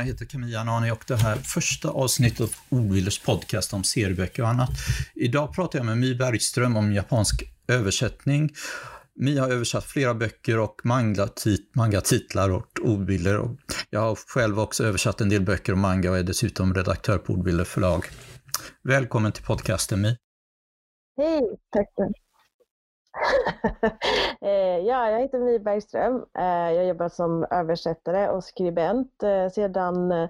Jag heter Camilla Nani och det här första avsnittet av Ordvillers podcast om serieböcker och annat. Idag pratar jag med My Bergström om japansk översättning. My har översatt flera böcker och manga-titlar och ordbilder. jag har själv också översatt en del böcker och manga och är dessutom redaktör på Ordbilder förlag. Välkommen till podcasten My. Hej, tack. Eh, ja, jag heter My Bergström. Eh, jag jobbar som översättare och skribent eh, sedan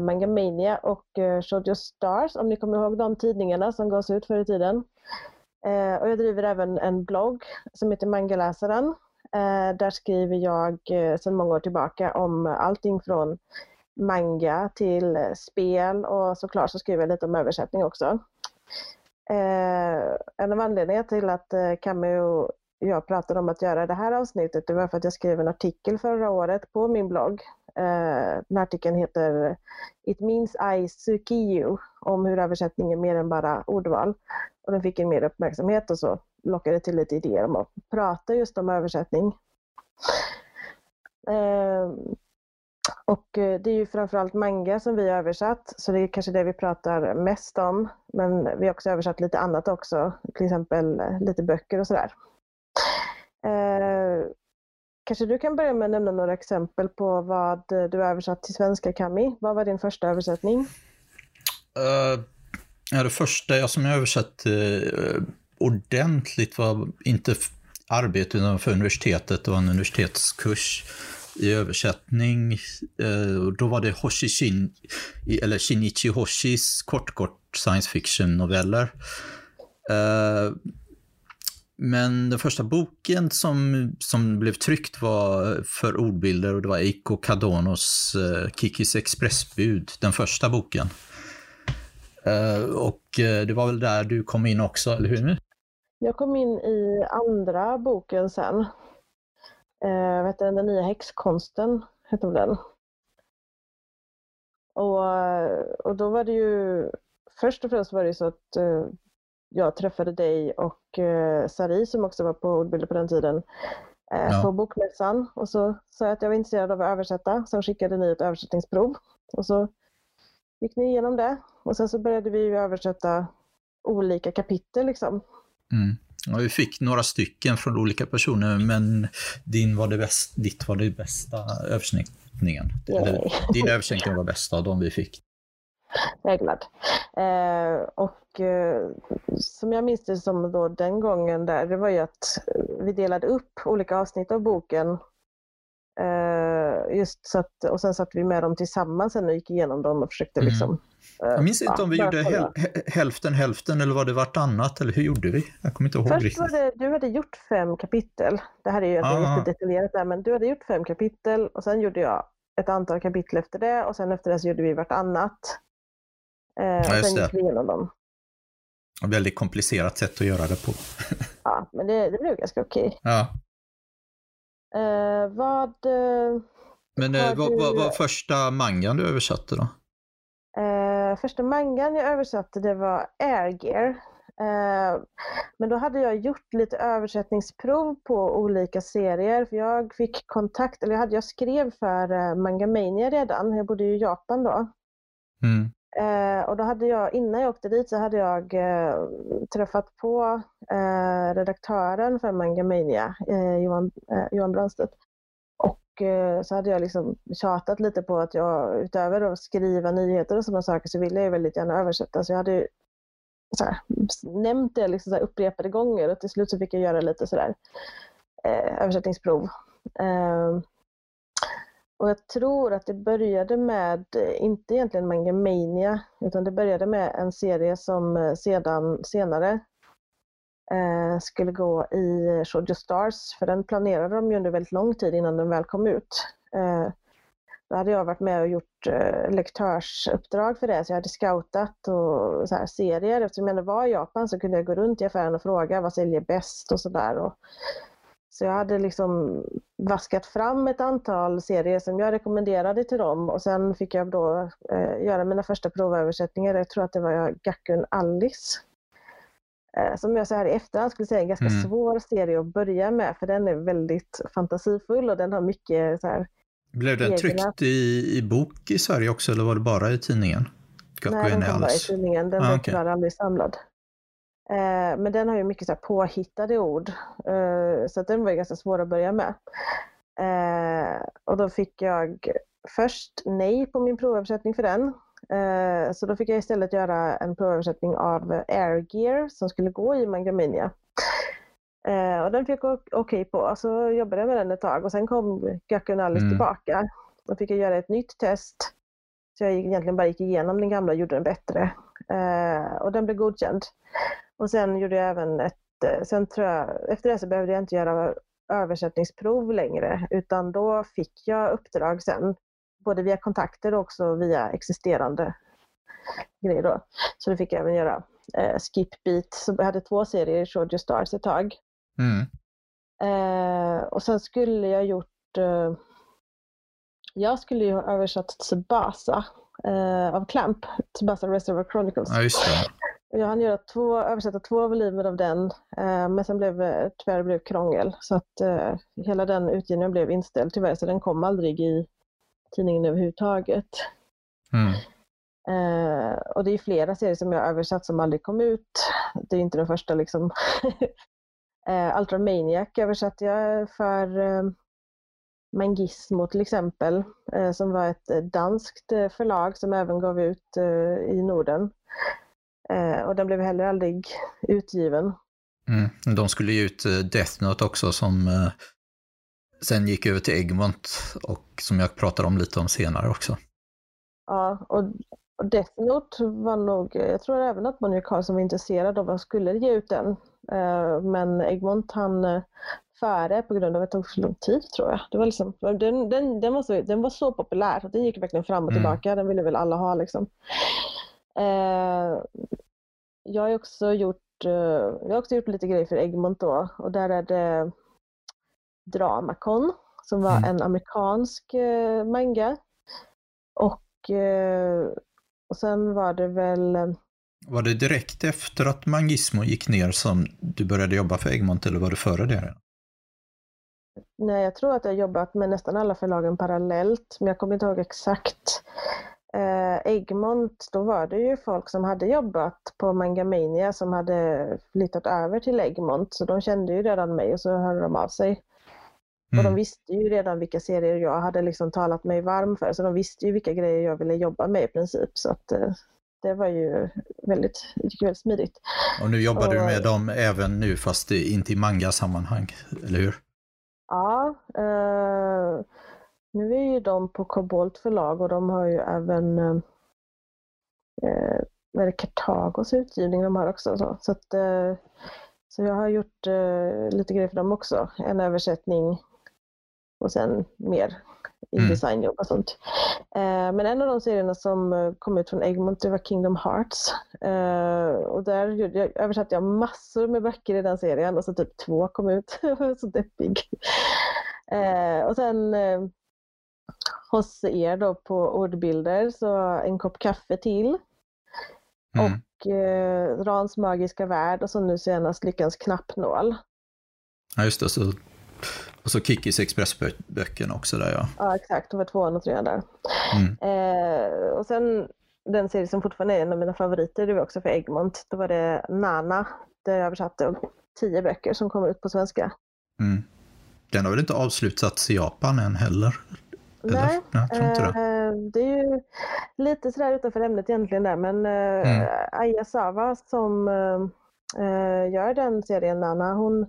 Mangamania och Shoujo Stars, om ni kommer ihåg de tidningarna som gavs ut förr i tiden. Och jag driver även en blogg som heter Mangaläsaren. Där skriver jag sedan många år tillbaka om allting från manga till spel och såklart så skriver jag lite om översättning också. Eh, en av anledningarna till att eh, Camus och jag pratade om att göra det här avsnittet, det var för att jag skrev en artikel förra året på min blogg. Eh, den artikeln heter It means I suki you, om hur översättning är mer än bara ordval. Och den fick en mer uppmärksamhet och så lockade till lite idéer om att prata just om översättning. Eh, och eh, det är ju framförallt manga som vi har översatt, så det är kanske det vi pratar mest om. Men vi har också översatt lite annat också, till exempel eh, lite böcker och sådär. Eh, kanske du kan börja med att nämna några exempel på vad eh, du har översatt till svenska, Kami. Vad var din första översättning? Uh, ja, det första jag som jag översatt uh, ordentligt var inte arbete utan för universitetet, det var en universitetskurs i översättning. Eh, då var det Hoshi Shin, eller Shinichi Hoshis kortkort science fiction-noveller. Eh, men den första boken som, som blev tryckt var för ordbilder och det var Eiko Kadonos eh, Kikis expressbud, den första boken. Eh, och eh, det var väl där du kom in också, eller hur? Jag kom in i andra boken sen eh, vet du, Den nya häxkonsten, hette den. Och, och då var det ju, först och främst var det så att eh, jag träffade dig och eh, Sari som också var på ordbilder på den tiden eh, ja. på bokmässan och så sa jag att jag var intresserad av att översätta. Sen skickade ni ett översättningsprov och så gick ni igenom det och sen så började vi översätta olika kapitel liksom. Mm. Ja, vi fick några stycken från olika personer, men din var det bäst, ditt var det bästa översättningen. din översättning var bäst av de vi fick. Jag är glad. Eh, och eh, som jag minns det som då den gången där, det var ju att vi delade upp olika avsnitt av boken just så att, och sen satt vi med dem tillsammans och gick igenom dem och försökte mm. liksom... Uh, jag minns inte ja, om vi gjorde häl hälften hälften eller var det vartannat eller hur gjorde vi? Jag kommer inte ihåg Först riktigt. Var det, du hade gjort fem kapitel. Det här är ju ah. jättedetaljerat där, men du hade gjort fem kapitel och sen gjorde jag ett antal kapitel efter det och sen efter det så gjorde vi vartannat. Uh, ja, och sen gick vi igenom dem. Ett väldigt komplicerat sätt att göra det på. ja, men det, det blev ganska okej. Ja. Eh, vad... Eh, Men eh, vad, vad var första mangan du översatte då? Eh, första mangan jag översatte det var Air Gear. Eh, men då hade jag gjort lite översättningsprov på olika serier. För jag fick kontakt, eller jag, hade, jag skrev för Mangamania redan. Jag bodde i Japan då. Mm. Eh, och då hade jag, innan jag åkte dit så hade jag eh, träffat på eh, redaktören för Mangamania, eh, Johan, eh, Johan Brandstedt. Och eh, så hade jag liksom tjatat lite på att jag utöver att skriva nyheter och sådana saker så ville jag väldigt gärna översätta. Så jag hade så här, nämnt det liksom så upprepade gånger och till slut så fick jag göra lite sådär eh, översättningsprov. Ehm, och jag tror att det började med, eh, inte egentligen Mangamania, utan det började med en serie som eh, sedan senare eh, skulle gå i eh, Shoujo Stars, för den planerade de ju under väldigt lång tid innan den väl kom ut. Eh, då hade jag varit med och gjort eh, lektörsuppdrag för det, så jag hade scoutat och så här, serier. Eftersom jag var i Japan så kunde jag gå runt i affären och fråga vad säljer bäst och sådär. Så jag hade liksom vaskat fram ett antal serier som jag rekommenderade till dem och sen fick jag då eh, göra mina första provöversättningar. Jag tror att det var Gakkun Alice. Eh, som jag så här i efterhand skulle säga är en ganska mm. svår serie att börja med för den är väldigt fantasifull och den har mycket så här, Blev den egna- tryckt i, i bok i Sverige också eller var det bara i tidningen? Nej, den kom bara i tidningen. Den Ah, blev okej. tyvärr aldrig samlad. Eh, men den har ju mycket så här påhittade ord. Eh, så den var ju ganska svår att börja med. Eh, och då fick jag först nej på min provöversättning för den. Eh, så då fick jag istället göra en provöversättning av Air Gear som skulle gå i Mangamania. Eh, och den fick jag okej på, så jobbade jag med den ett tag och sen kom Gaku Alice Mm. tillbaka. Då fick jag göra ett nytt test. Så jag egentligen bara gick igenom den gamla och gjorde den bättre. Eh, och den blev godkänd. Och sen gjorde jag även ett, eh, sen tror jag, efter det så behövde jag inte göra översättningsprov längre utan då fick jag uppdrag sen, både via kontakter och också via existerande grejer då. Så då fick jag även göra eh, Skip Beat, så jag hade två serier i Shoujo Stars ett tag. Mm. Eh, och sen skulle jag gjort, eh, jag skulle ju ha översatt Tsubasa eh, av Clamp, Tsubasa Reservoir Chronicles. Ja. Jag hann göra två, översätta två volymer av den, eh, men sen blev det tyvärr blev krångel. Så att eh, hela den utgivningen blev inställd tyvärr, så den kom aldrig i tidningen överhuvudtaget. Mm. Eh, och det är flera serier som jag översatt som aldrig kom ut. Det är inte den första liksom. eh, Ultramaniac översatte jag för eh, Mangismo till exempel, eh, som var ett eh, danskt eh, förlag som även gav ut eh, i Norden. Eh, och den blev heller aldrig utgiven. Mm. De skulle ge ut eh, Death Note också som eh, sen gick över till Egmont och som jag pratade om lite om senare också. Ja, och, Death Note var nog, jag tror även att Bonnier Carlson var intresserad av att skulle ge ut den. Men Egmont han före på grund av att det tog så lång tid tror jag. Det var liksom, den, den, den, var så, den var så populär, att den gick verkligen fram och Mm. tillbaka. Den ville väl alla ha liksom. Eh, jag har också gjort, eh, jag har också gjort lite grejer för Egmont då och där är det Dramacon som var Mm. en amerikansk eh, manga. Och, och sen var det väl, Var det direkt efter att Mangismo gick ner som du började jobba för Egmont eller var det före det? nej jag tror att jag jobbat med nästan alla förlagen parallellt men jag kommer inte ihåg exakt. Eh, Egmont, då var det ju folk som hade jobbat på Mangamania som hade flyttat över till Egmont så de kände ju redan mig och så hörde de av sig. Och de Mm. visste ju redan vilka serier jag hade liksom talat mig varm för, så de visste ju vilka grejer jag ville jobba med i princip. Så att, eh, det var ju väldigt, gick väldigt smidigt. Och nu jobbar du Och- med dem även nu fast inte i manga-sammanhang, eller hur? Ja, eh, nu är ju de på Kobolt förlag och de har ju även eh, vad är det, Kartagos utgivning de har också. Så, så, att, eh, så jag har gjort eh, lite grejer för dem också. En översättning och sen mer i Mm. designjobb och sånt. Eh, men en av de serierna som eh, kom ut från Egmont det var Kingdom Hearts. Eh, och där jag, översatte jag massor med böcker i den serien och så typ två kom ut. Så deppig. Eh, och sen eh, hos er då på ordbilder så en kopp kaffe till. Mm. Och eh, Rans magiska värld och så nu senast Lyckans knappnål. Ja, just det. Så, och så Kikis Expressböckerna också där ja. Ja exakt, det var tvåan och trean där. Mm. Eh, och sen den serie som fortfarande är en av mina favoriter, det var också för Egmont. Då var det Nana, där jag översatte tio böcker som kom ut på svenska. Mm. Den har väl inte avslutats i Japan än heller? Eller? Nej, jag tror inte det. eh, det är ju lite sådär utanför ämnet egentligen där, men eh, Mm. Aya Sava som eh, gör den serien Nana, hon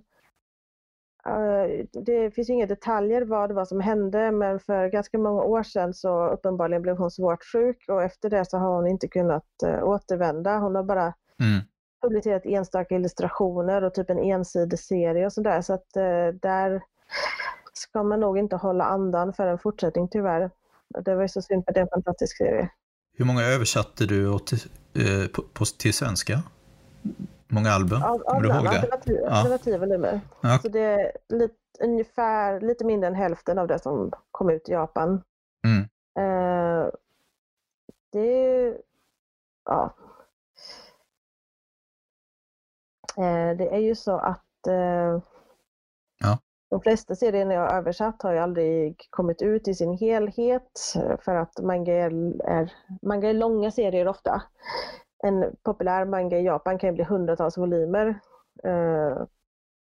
det finns ju inga detaljer vad det var som hände men för ganska många år sedan så uppenbarligen blev hon svårt sjuk och efter det så har hon inte kunnat återvända. Hon har bara Mm. publicerat enstaka illustrationer och typ en ensidig serie och sådär så att där ska man nog inte hålla andan för en fortsättning tyvärr. Det var ju så synd för det är en fantastisk serie. Hur många översatte du åt, eh, på, på, till svenska? Många album? Av, Kommer du ihåg det? tio, Ja. tio volymer. Ja. Så det är lite, ungefär lite mindre än hälften av det som kom ut i Japan. Mm. Eh, det är ju- ja. Eh, det är ju så att eh. De flesta serierna jag översatt har ju aldrig kommit ut i sin helhet för att manga är, manga är långa serier ofta. En populär manga i Japan kan ju bli hundratals volymer. Uh,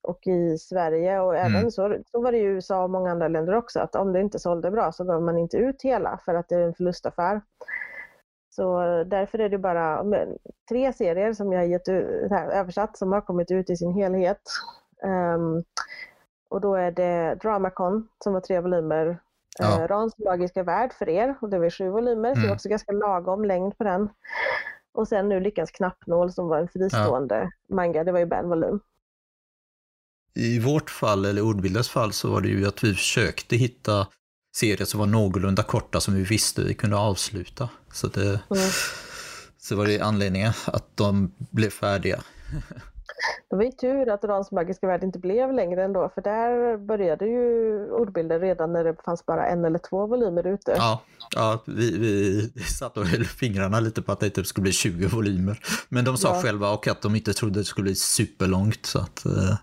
och i Sverige och även mm. så, så var det i USA och många andra länder också att om det inte sålde bra så gav man inte ut hela för att det är en förlustaffär. Så därför är det bara tre serier som jag gett översatt som har kommit ut i sin helhet. Um, och då är det Dramacon som var tre volymer. Ja. Uh, Rans magiska värld för er och det var sju volymer mm. så det var också ganska lagom längd på den. Och sen nu Lyckans knappnål som var en fristående ja. manga, det var ju bara en volym. I vårt fall, eller Ordbilders fall, så var det ju att vi försökte hitta serier som var någorlunda korta som vi visste vi kunde avsluta. Så det, mm. så var det anledningen att de blev färdiga. Det var ju tur att Rans magiska värld inte blev längre ändå, för där började ju ordbilder redan när det fanns bara en eller två volymer ute. Ja, ja vi, vi satt och höll fingrarna lite på att det typ skulle bli 20 volymer. Men de sa ja. själva och att de inte trodde det skulle bli superlångt. Så att, eh,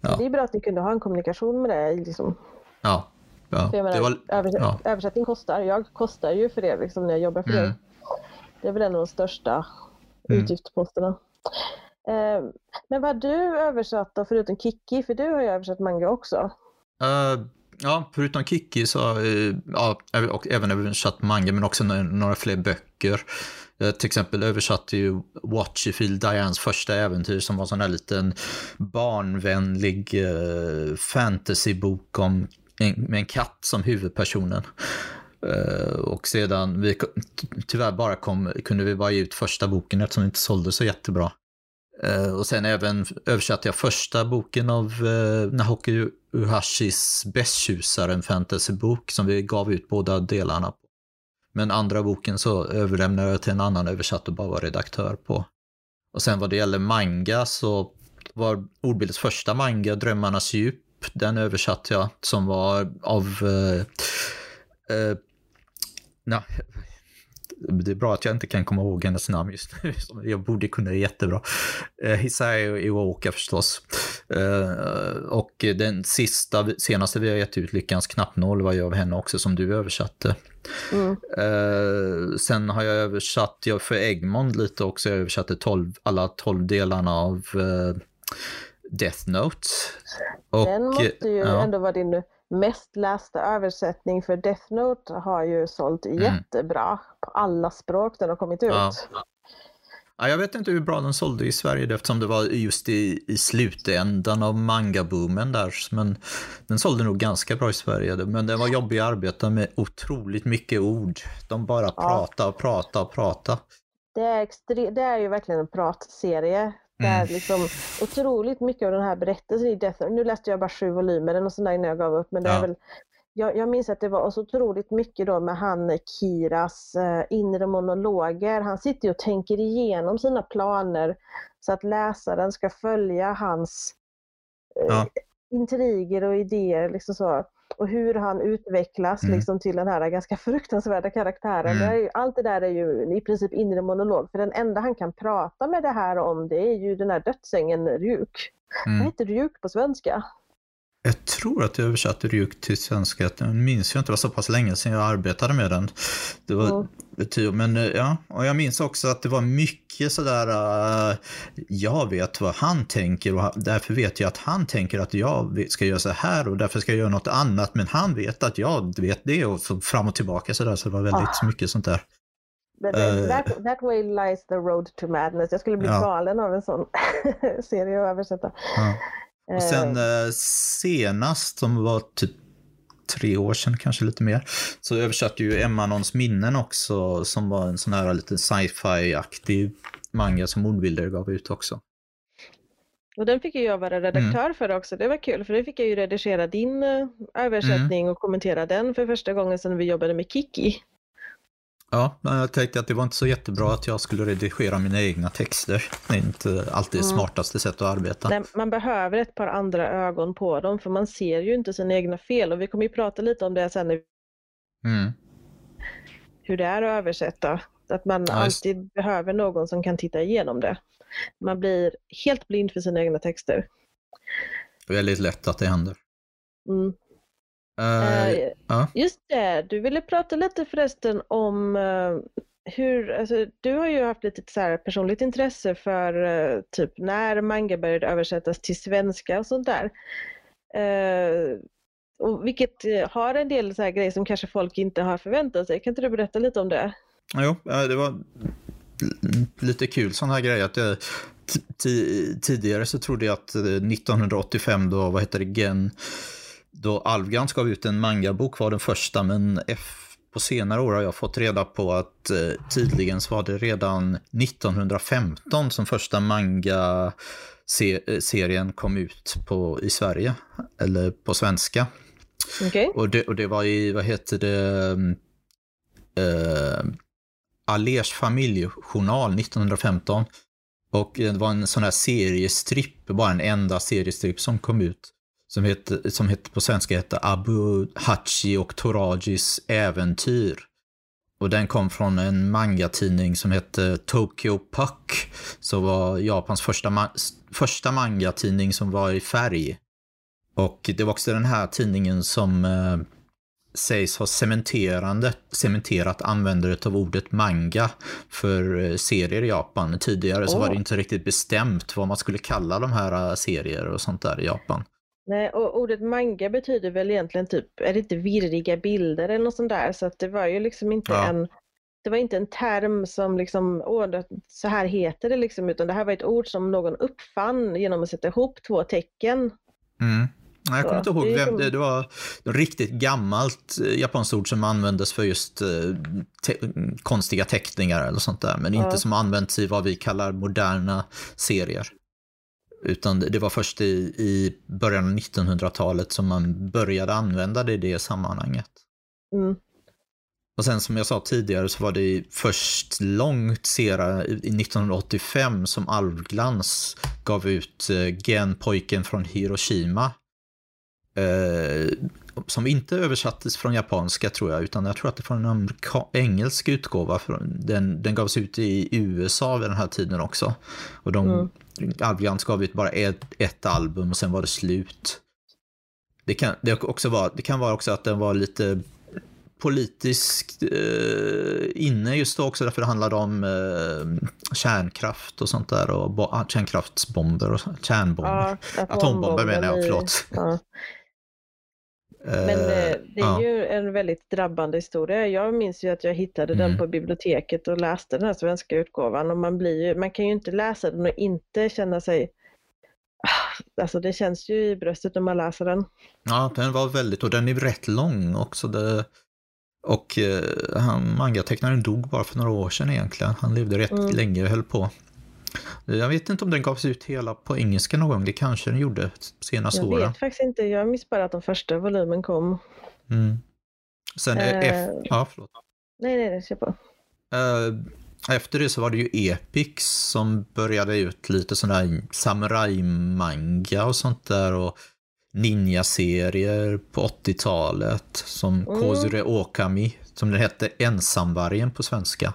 ja. Det är bra att ni kunde ha en kommunikation med det. Liksom. Ja, Ja, menar, det var, övers ja. Översättning kostar. Jag kostar ju för det liksom, när jag jobbar för mm. det. Det är väl en av de största mm. utgiftsposterna. Eh, men vad har du översatt då, förutom Kiki? För du har ju översatt manga också. Uh, ja, förutom Kiki så har uh, ja, och även översatt manga men också några, fler böcker. Jag till exempel översatte ju Watchfield Dianes första äventyr som var en sån här liten barnvänlig uh, fantasybok om med en katt som huvudpersonen. Uh, och sedan, vi, tyvärr bara kom, kunde vi bara ge ut första boken eftersom det inte sålde så jättebra. Eh, och sen även översatte jag första boken av eh, Nahoki Uhashis Bästtjusare, en fantasybok som vi gav ut båda delarna på. Men andra boken så överlämnade jag till en annan översatt och bara var redaktör på. Och sen vad det gäller manga så var ordbildets första manga, Drömmarnas djup, den översatte jag som var av... Eh, eh, na, det är bra att jag inte kan komma ihåg hennes namn just nu. Jag borde kunna det jättebra. Eh, Hisayo Iwaoka förstås. Eh, och den sista, senaste vi har gett ut, Lyckans knappnål, var ju av henne också som du översatte. Mm. Eh, sen har jag översatt, jag för Egmont lite också, jag översatte 12, alla tolv delarna av eh, Death Note. Och, Den måste ju ja. ändå vara din mest lästa översättning för Death Note har ju sålt mm. jättebra på alla språk den har kommit ut. Ja. Ja, jag vet inte hur bra den sålde i Sverige eftersom det var just i, i slutändan av mangaboomen där. Men den sålde nog ganska bra i Sverige. Men den var jobbig att arbeta med otroligt mycket ord. De bara ja. och pratade och pratade. Det är, extre- det är ju verkligen en pratserie. Där mm. liksom otroligt mycket av den här berättelsen i Death Nu läste jag bara sju volymer och sådär innan jag gav upp. Men det ja. är väl, jag, jag minns att det var så otroligt mycket då med han Kiras eh, inre monologer. Han sitter och tänker igenom sina planer så att läsaren ska följa hans eh, ja. intriger och idéer. Liksom så och hur han utvecklas mm. liksom, till den här ganska fruktansvärda karaktären. Mm. Det allt det där är ju i princip inre monolog, för den enda han kan prata med det här om det är ju den här dödsängen Ryuk. Mm. Vad heter Ryuk på svenska? Jag tror att jag översatte Ryuk till svenska. Jag minns ju inte, det var så pass länge sedan jag arbetade med den. Det var mm. Men eh, ja, och jag minns också att det var mycket sådär, uh, jag vet vad han tänker och därför vet jag att han tänker att jag ska göra så här och därför ska jag göra något annat. Men han vet att jag vet det och så fram och tillbaka sådär. Så det var väldigt ah. mycket sånt där. But uh, that, that way lies the road to madness. Jag skulle bli ja. galen av en sån serie att översätta. Ja. Och sen eh. eh, senast, som var typ tre år sedan, kanske lite mer, så översatte ju Emma någons minnen också, som var en sån här lite sci-fi-aktig manga som Ordbilder gav ut också. Och den fick ju jag vara redaktör mm. för också, det var kul för då fick jag ju redigera din eh, översättning mm. och kommentera den för första gången sedan vi jobbade med Kiki. Ja, jag tänkte att det var inte så jättebra att jag skulle redigera mina egna texter. Det är inte alltid det mm. smartaste sättet att arbeta. Nej, man behöver ett par andra ögon på dem för man ser ju inte sina egna fel och vi kommer ju prata lite om det sen. Mm. Hur det är att översätta. Att man ja, alltid behöver någon som kan titta igenom det. Man blir helt blind för sina egna texter. Väldigt lätt att det händer. Mm. Eh, ja. Just det, du ville prata lite förresten om eh, hur, alltså, du har ju haft lite så här personligt intresse för typ när manga började översättas till svenska och sånt där. Och vilket har en del så här grejer som kanske folk inte har förväntat sig. Kan inte du berätta lite om det? Jo, det var lite kul sån här grej att jag, tidigare så trodde jag att eh, 1985 då, vad heter det, Gen, då Alvgans gav ut en mangabok var den första, men F, på senare år har jag fått reda på att eh, tydligen så var det redan 1915 som första manga-serien kom ut på, i Sverige, eller på svenska. Okej? Och det, och det var i, vad heter det, eh, Allers familjejournal 1915. Och det var en sån här seriestripp, bara en enda seriestripp som kom ut. Som hette, som hette på svenska hette Abu Hachi och Torajis äventyr. Och den kom från en mangatidning som hette Tokyo Puck. Som var Japans första, ma- första mangatidning som var i färg. Och det var också den här tidningen som eh, sägs ha cementerande, cementerat användandet av ordet manga för eh, serier i Japan. Tidigare så var det inte riktigt bestämt vad man skulle kalla de här eh, serier och sånt där i Japan. Nej, och ordet manga betyder väl egentligen typ, är det inte virriga bilder eller något sånt där? Så att det var ju liksom inte Ja. en det var inte en term som liksom, åh, så här heter det liksom, utan det här var ett ord som någon uppfann genom att sätta ihop två tecken. Mm. Jag kommer inte ihåg vem det, det var. Riktigt gammalt eh, japanskt ord som användes för just eh, te konstiga teckningar eller sånt där. Men Ja. inte som används i vad vi kallar moderna serier. Utan det var först i, i början av 1900-talet som man började använda det i det sammanhanget. Mm. Och sen som jag sa tidigare så var det först långt senare, i 1985, som Alvglans gav ut eh, Gen, pojken från Hiroshima. Eh, som inte översattes från japanska tror jag, utan jag tror att det var en amerika- engelsk utgåva. Den, den gavs ut i USA vid den här tiden också. Och de, Mm. Alvglans gav ut bara ett, ett album och sen var det slut. Det kan, det, också vara, det kan vara också att den var lite politiskt eh, inne just då också därför det handlade om eh, kärnkraft och sånt där och bo- kärnkraftsbomber och kärnbomber. Ja, Atombomber menar jag, förlåt. Ja. Men eh, det är ju en väldigt drabbande historia. Jag minns ju att jag hittade Mm. den på biblioteket och läste den här svenska utgåvan och man blir ju, man kan ju inte läsa den och inte känna sig Ah, Alltså det känns ju i bröstet när man läser den. Ja, den var väldigt, och den är rätt lång också. Det, och eh, han, mangatecknaren dog bara för några år sedan egentligen. Han levde rätt Mm. länge och höll på. Jag vet inte om den gavs ut hela på engelska någon gång. Det kanske den gjorde senaste Jag åren. vet faktiskt inte, jag minns bara att den första volymen kom. Mm. Sen eh, Eh. F, ja, förlåt. Nej, nej, nej, kör på. Eh, efter det så var det ju Epix som började ut lite sån där samurai-manga och sånt där och ninja-serier på 80-talet som Mm. Kozure Okami, som den hette Ensamvargen på svenska.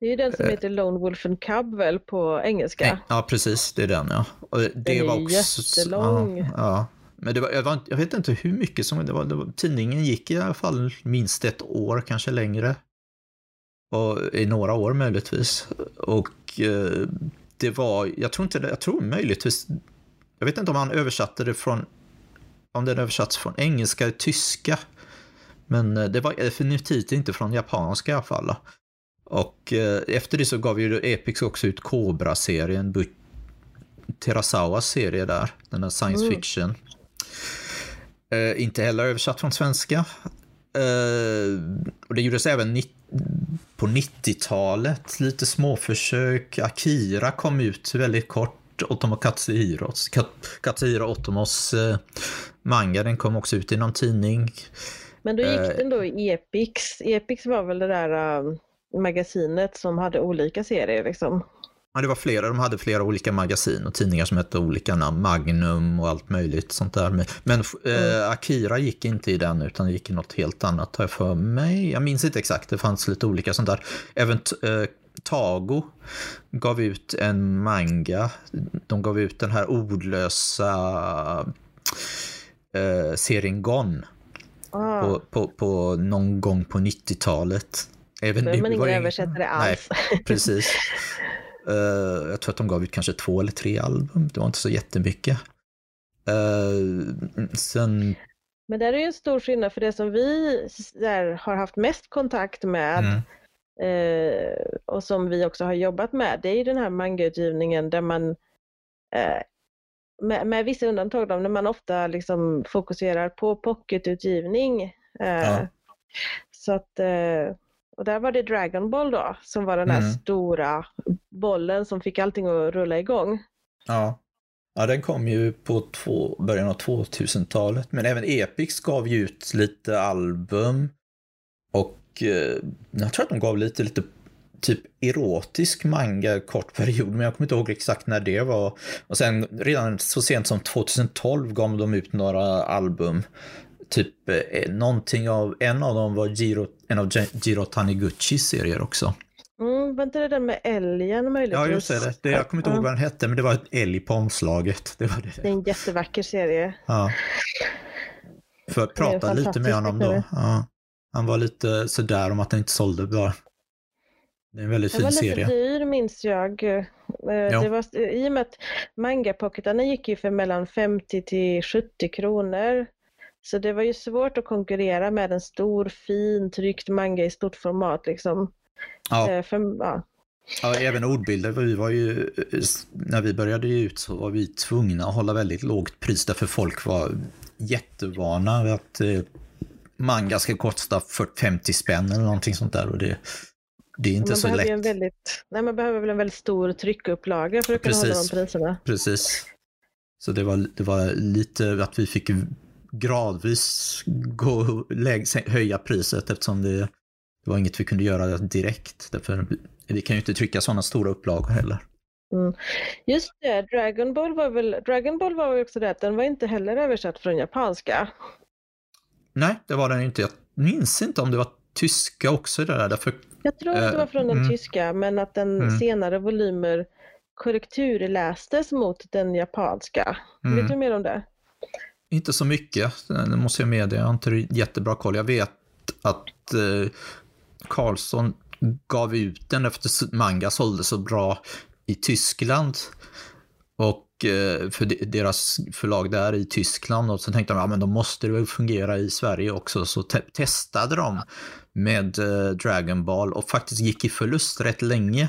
Det är ju den som Eh. heter Lone Wolf and Cub väl på engelska? Ja, precis, det är den ja. Och det är var ju också, jättelång. Ja, ja. Men det var, jag, var, jag vet inte hur mycket som det var, det var. Tidningen gick i alla fall minst ett år, kanske längre. Och i några år möjligtvis. Och eh, det var, jag tror inte det, jag tror möjligtvis, jag vet inte om han översatte det från, om den översatts från engelska eller tyska. Men eh, det var definitivt inte från japanska i alla fall. Och eh, efter det så gav ju Epix också ut Cobra-serien, Bu- Terasawas serie där, den där science Mm. fiction. Eh, inte heller översatt från svenska. Eh, och det gjordes även på 90-talet, lite småförsök. Akira kom ut väldigt kort, Otomo Katsuhiros. Kat- Katsuhiro Otomos eh, manga, den kom också ut i någon tidning. Men då gick Eh. den då i Epix. Epix var väl det där um, magasinet som hade olika serier liksom. Ja, det var flera, de hade flera olika magasin och tidningar som hette olika namn, Magnum och allt möjligt sånt där. Men, men eh, Akira gick inte i den utan gick i något helt annat har jag för mig. Jag minns inte exakt, det fanns lite olika sånt där. Även eh, Tago gav ut en manga. De gav ut den här ordlösa eh, serien Gone. Ah, På, på, på någon gång på 90-talet. Även nu var ingen det- översättare Nej, alls. precis. Eh, jag tror att de gav ut kanske två eller tre album. Det var inte så jättemycket. Uh, sen... Men där är ju en stor skillnad för det som vi har haft mest kontakt med Mm, eh, och som vi också har jobbat med, det är ju den här mangautgivningen där man eh, med, med vissa undantag då, när man ofta liksom fokuserar på pocketutgivning. Eh, Ja. Så att, eh, och där var det Dragon Ball då, som var den här Mm. stora bollen som fick allting att rulla igång. ja. ja, den kom ju på två, början av 2000-talet. Men även Epix gav ju ut lite album. Och eh, jag tror att de gav lite, lite typ erotisk manga kort period, men jag kommer inte ihåg exakt när det var. Och sen redan så sent som 2012 gav de ut några album. Typ eh, någonting av, en av dem var Giro, en av Jiro Taniguchis serier också. Mm, var inte det den med älgen möjligtvis? Ja, just det. det jag kommer inte ihåg vad den hette, men det var ett älg på omslaget. Det var det. Det är en jättevacker serie. Ja. För att prata lite med honom då. Ja. Han var lite sådär om att den inte sålde bra. Det är en väldigt Den var fin lite serie. dyr minns jag. Eh, Det var, I och med att mangapocketarna gick ju för mellan 50 till 70 kronor. Så det var ju svårt att konkurrera med en stor fin tryckt manga i stort format liksom. Ja, Eh, För, ja. ja, även ordbilder. Vi var ju, när vi började ge ut så var vi tvungna att hålla väldigt lågt pris därför folk var jättevana vid att eh, manga ska kosta 40, 50 spänn eller någonting sånt där. Och det, det är inte man så ju en lätt. väldigt, nej, man behöver väl en väldigt stor tryckupplaga för att kunna hålla de Precis. priserna. Precis. Så det var, det var lite att vi fick gradvis gå, höja priset eftersom det, det var inget vi kunde göra direkt. Därför, vi kan ju inte trycka sådana stora upplagor heller. Just det, Dragon Ball var väl, Dragon Ball var väl också det att den var inte heller översatt från japanska. Nej, det var den inte. Jag minns inte om det var tyska också det där. Därför, Jag tror att det var från den Mm. tyska men att den Mm. senare volymer korrekturlästes mot den japanska. Mm. Vet du mer om det? Inte så mycket, det måste jag medge. Jag har inte jättebra koll. Jag vet att eh, Carlson gav ut den efter manga sålde så bra i Tyskland. Och eh, för de- deras förlag där i Tyskland och så tänkte de, ja men då måste det väl fungera i Sverige också. Så te- testade de med eh, Dragon Ball och faktiskt gick i förlust rätt länge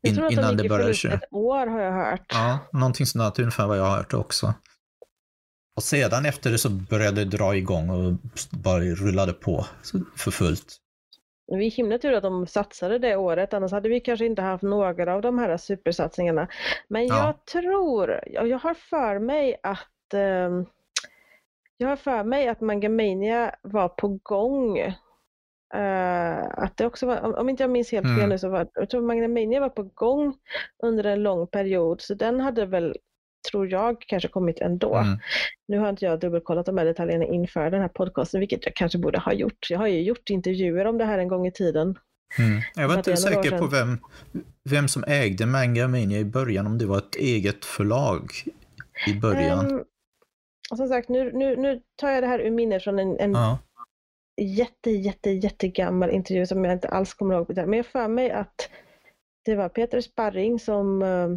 Jag in, tror att innan de det gick i började förlust ett år har jag hört. Ja, någonting sånt där, ungefär vad jag har hört också. Och sedan efter det så började det dra igång och bara rullade på för fullt. Vi är himla tur att de satsade det året, annars hade vi kanske inte haft några av de här supersatsningarna. Men Ja. jag tror, jag har för mig att ehm, jag har för mig att Mangamania var på gång. Eh, att det också var, om, om inte jag minns helt fel Mm. nu så var jag tror Mangamania var på gång under en lång period så den hade väl, tror jag, kanske kommit ändå. Mm. Nu har inte jag dubbelkollat de här detaljerna inför den här podcasten, vilket jag kanske borde ha gjort. Jag har ju gjort intervjuer om det här en gång i tiden. Mm. Jag var inte säker på vem, vem som ägde Manga Mania i början, om det var ett eget förlag i början. Ehm, och som sagt, nu, nu, nu tar jag det här ur minnet från en, en ja. jätte, jätte, jättegammal intervju som jag inte alls kommer ihåg. Men jag för mig att det var Peter Sparring som eh,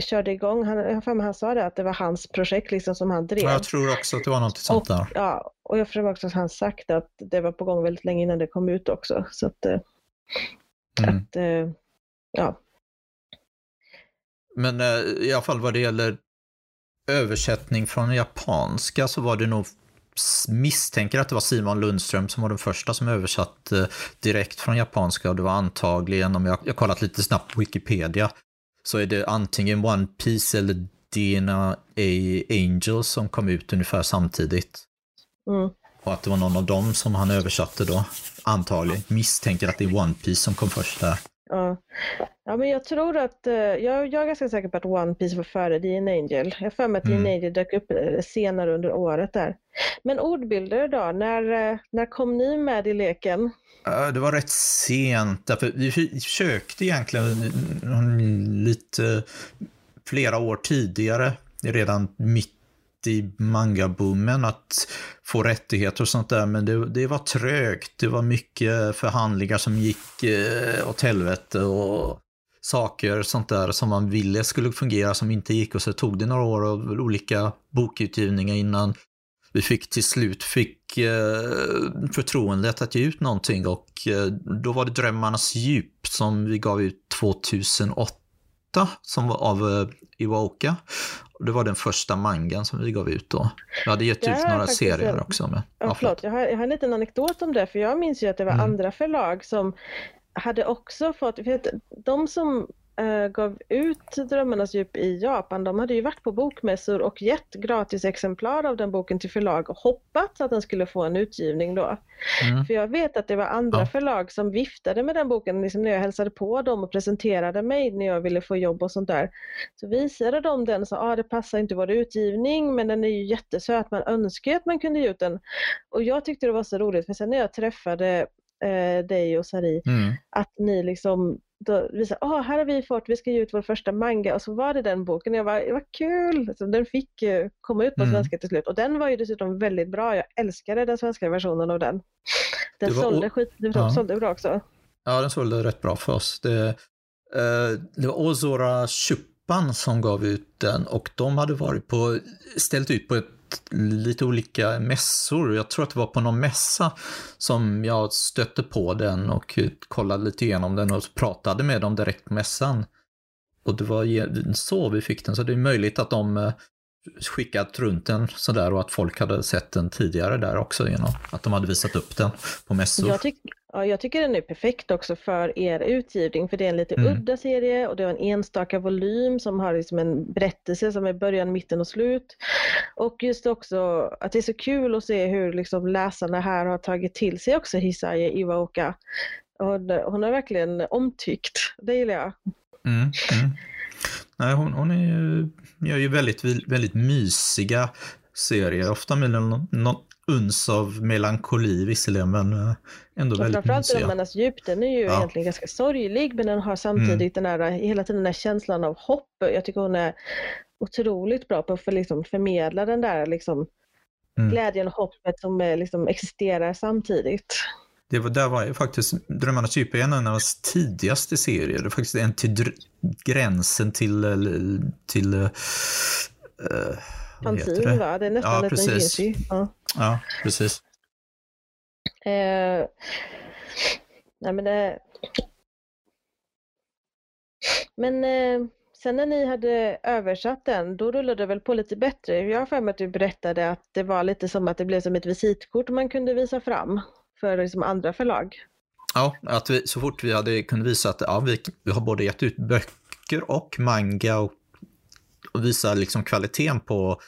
körde igång. Han, för han sa det, att det var hans projekt liksom som han drev. Ja, Jag tror också att det var något sånt där. Ja, och jag tror också att han sagt att det var på gång väldigt länge innan det kom ut också. Så att, eh, Mm. att eh, ja. Men eh, i alla fall vad det gäller översättning från japanska så var det nog misstänker att det var Simon Lundström som var den första som översatte direkt från japanska och det var antagligen, om jag, jag kollat lite snabbt på Wikipedia, så är det antingen One Piece eller DNA Angels som kom ut ungefär samtidigt. Mm. Och att det var någon av dem som han översatte då, antagligen. Misstänker att det är One Piece som kom först där. Ja. ja, men jag tror att, eh, jag, jag är ganska säker på att One Piece var före The Angel. Jag har för mig att Mm. The Angel dök upp eh, senare under året där. Men ordbilder då, när, eh, när kom ni med i leken? Det var rätt sent, därför vi försökte egentligen lite flera år tidigare, redan mitt i mangaboomen att få rättigheter och sånt där, men det, det var trögt. Det var mycket förhandlingar som gick eh, åt helvete och saker sånt där som man ville skulle fungera som inte gick. Och så tog det några år av olika bokutgivningar innan vi fick till slut fick eh, förtroendet att ge ut någonting och eh, då var det Drömmarnas djup som vi gav ut 2008 som var av eh, Iwaoka. Det var den första mangan som vi gav ut då. Vi hade gett ut några serier en... också. Med. Ja, förlåt. Jag, har, jag har en liten anekdot om det, för jag minns ju att det var mm. andra förlag som hade också fått, för de som äh, gav ut Drömmarnas djup i Japan, de hade ju varit på bokmässor och gett gratis exemplar av den boken till förlag och hoppats att den skulle få en utgivning då. Mm. För jag vet att det var andra ja. förlag som viftade med den boken liksom när jag hälsade på dem och presenterade mig när jag ville få jobb och sånt där. Så visade de den och sa ah, det passar inte vår utgivning men den är ju jättesöt, man önskar att man kunde ge ut den. Och jag tyckte det var så roligt för sen när jag träffade eh, dig och Sari, mm. att ni liksom då visade, oh, här har vi fått, vi ska ge ut vår första manga och så var det den boken. Jag var, var kul! Alltså, den fick komma ut på mm. svenska till slut och den var ju dessutom väldigt bra. Jag älskade den svenska versionen av den. Den var, sålde, skit, ja. sålde bra också. Ja, den sålde rätt bra för oss. Det, uh, det var Ozora Chupan som gav ut den och de hade varit på, ställt ut på ett lite olika mässor. Jag tror att det var på någon mässa som jag stötte på den och kollade lite igenom den och pratade med dem direkt på mässan. Och det var så vi fick den, så det är möjligt att de eh, skickat runt den sådär och att folk hade sett den tidigare där också genom att de hade visat upp den på mässor. Jag, tyck, ja, jag tycker den är perfekt också för er utgivning för det är en lite mm. udda serie och det är en enstaka volym som har liksom en berättelse som är början, mitten och slut. Och just också att det är så kul att se hur liksom läsarna här har tagit till sig också Hisaye Iwaoka. Hon, hon är verkligen omtyckt, det gillar jag. Mm, mm. Nej, hon, hon är ju, gör ju väldigt, väldigt mysiga serier, ofta med någon, någon uns av melankoli visserligen, men eh, ändå väldigt framförallt mysiga. Framförallt Drömmarnas djup, den är ju ja. egentligen ganska sorglig, men den har samtidigt mm. den här, hela tiden den här känslan av hopp. Jag tycker hon är otroligt bra på att för, liksom, förmedla den där liksom, mm. glädjen och hoppet som liksom, existerar samtidigt. Det var, där var ju faktiskt Drömmarnas djup är en av hennes tidigaste serier. Det är faktiskt en till gränsen till... till uh, Fanzin va? Det är nästan ja, precis. en ja. ja, precis. Eh, nej men det... Men eh, sen när ni hade översatt den, då rullade det väl på lite bättre. Jag har för mig att du berättade att det var lite som att det blev som ett visitkort man kunde visa fram för liksom andra förlag. Ja, att vi, så fort vi hade kunnat visa att ja, vi, vi har både gett ut böcker och manga och, och visa liksom kvaliteten på,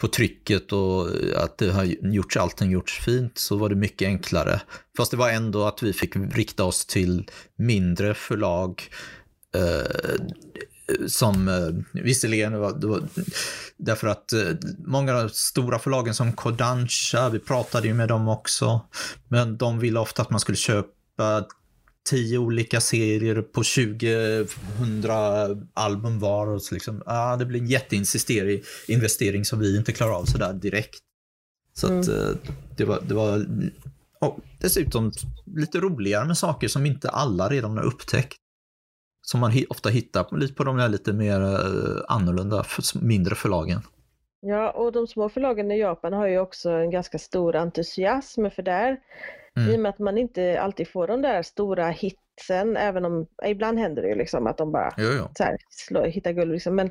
på trycket och att det har gjorts, allting gjorts fint så var det mycket enklare. Fast det var ändå att vi fick rikta oss till mindre förlag eh, som eh, visserligen var, det var därför att eh, många av de stora förlagen som Kodansha, vi pratade ju med dem också, men de ville ofta att man skulle köpa tio olika serier på 20 album var och så liksom, ah, det blir en jätteinvestering som vi inte klarar av sådär direkt. Så mm. att eh, det var, det var och dessutom lite roligare med saker som inte alla redan har upptäckt som man ofta hittar på de där lite mer eh, annorlunda, mindre förlagen. Ja, och de små förlagen i Japan har ju också en ganska stor entusiasm för där, mm. i och med att man inte alltid får de där stora hitsen, även om ibland händer det ju liksom att de bara jo, jo. Så här, slår, hittar guld. Liksom. Men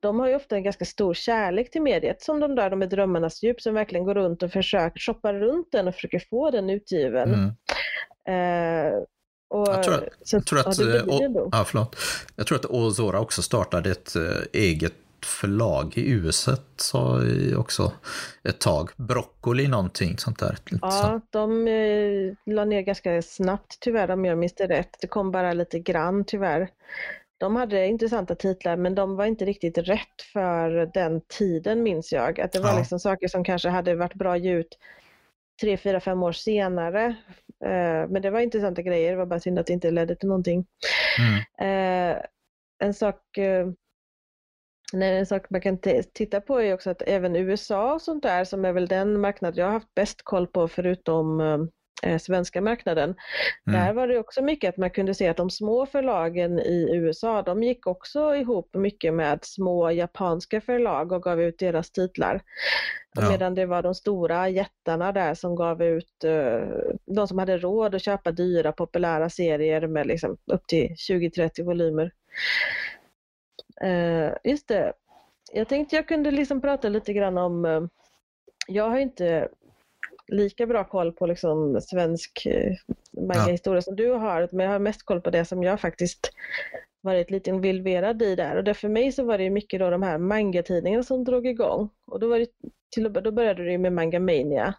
de har ju ofta en ganska stor kärlek till mediet, som de där de är Drömmarnas djup, som verkligen går runt och försöker shoppa runt den och försöker få den utgiven. Mm. Uh, och, jag tror, så, jag tror att, ja, det ja, förlåt. Jag tror att Ozora också startade ett äh, förlag i USA sa också ett tag. Broccoli någonting sånt där. Ja, de eh, la ner ganska snabbt tyvärr om jag minns det rätt. Det kom bara lite grann tyvärr. De hade intressanta titlar men de var inte riktigt rätt för den tiden minns jag. Att det var ja. liksom saker som kanske hade varit bra ljud tre, fyra, fem år senare. Eh, men det var intressanta grejer, det var bara synd att det inte ledde till någonting. Mm. Eh, en sak eh, en sak man kan titta på är också att även USA och sånt där som är väl den marknad jag har haft bäst koll på förutom eh, svenska marknaden. Mm. Där var det också mycket att man kunde se att de små förlagen i USA, de gick också ihop mycket med små japanska förlag och gav ut deras titlar. Ja. Medan det var de stora jättarna där som gav ut, uh, de som hade råd att köpa dyra populära serier med liksom upp till 20-30 volymer. Uh, just det, jag tänkte jag kunde liksom prata lite grann om, uh, jag har inte lika bra koll på liksom svensk eh, manga-historia ja. som du har, men jag har mest koll på det som jag faktiskt varit lite involverad i där. Och det för mig så var det mycket då de här manga-tidningarna som drog igång. Och då, var det till, då började det med Manga Mania.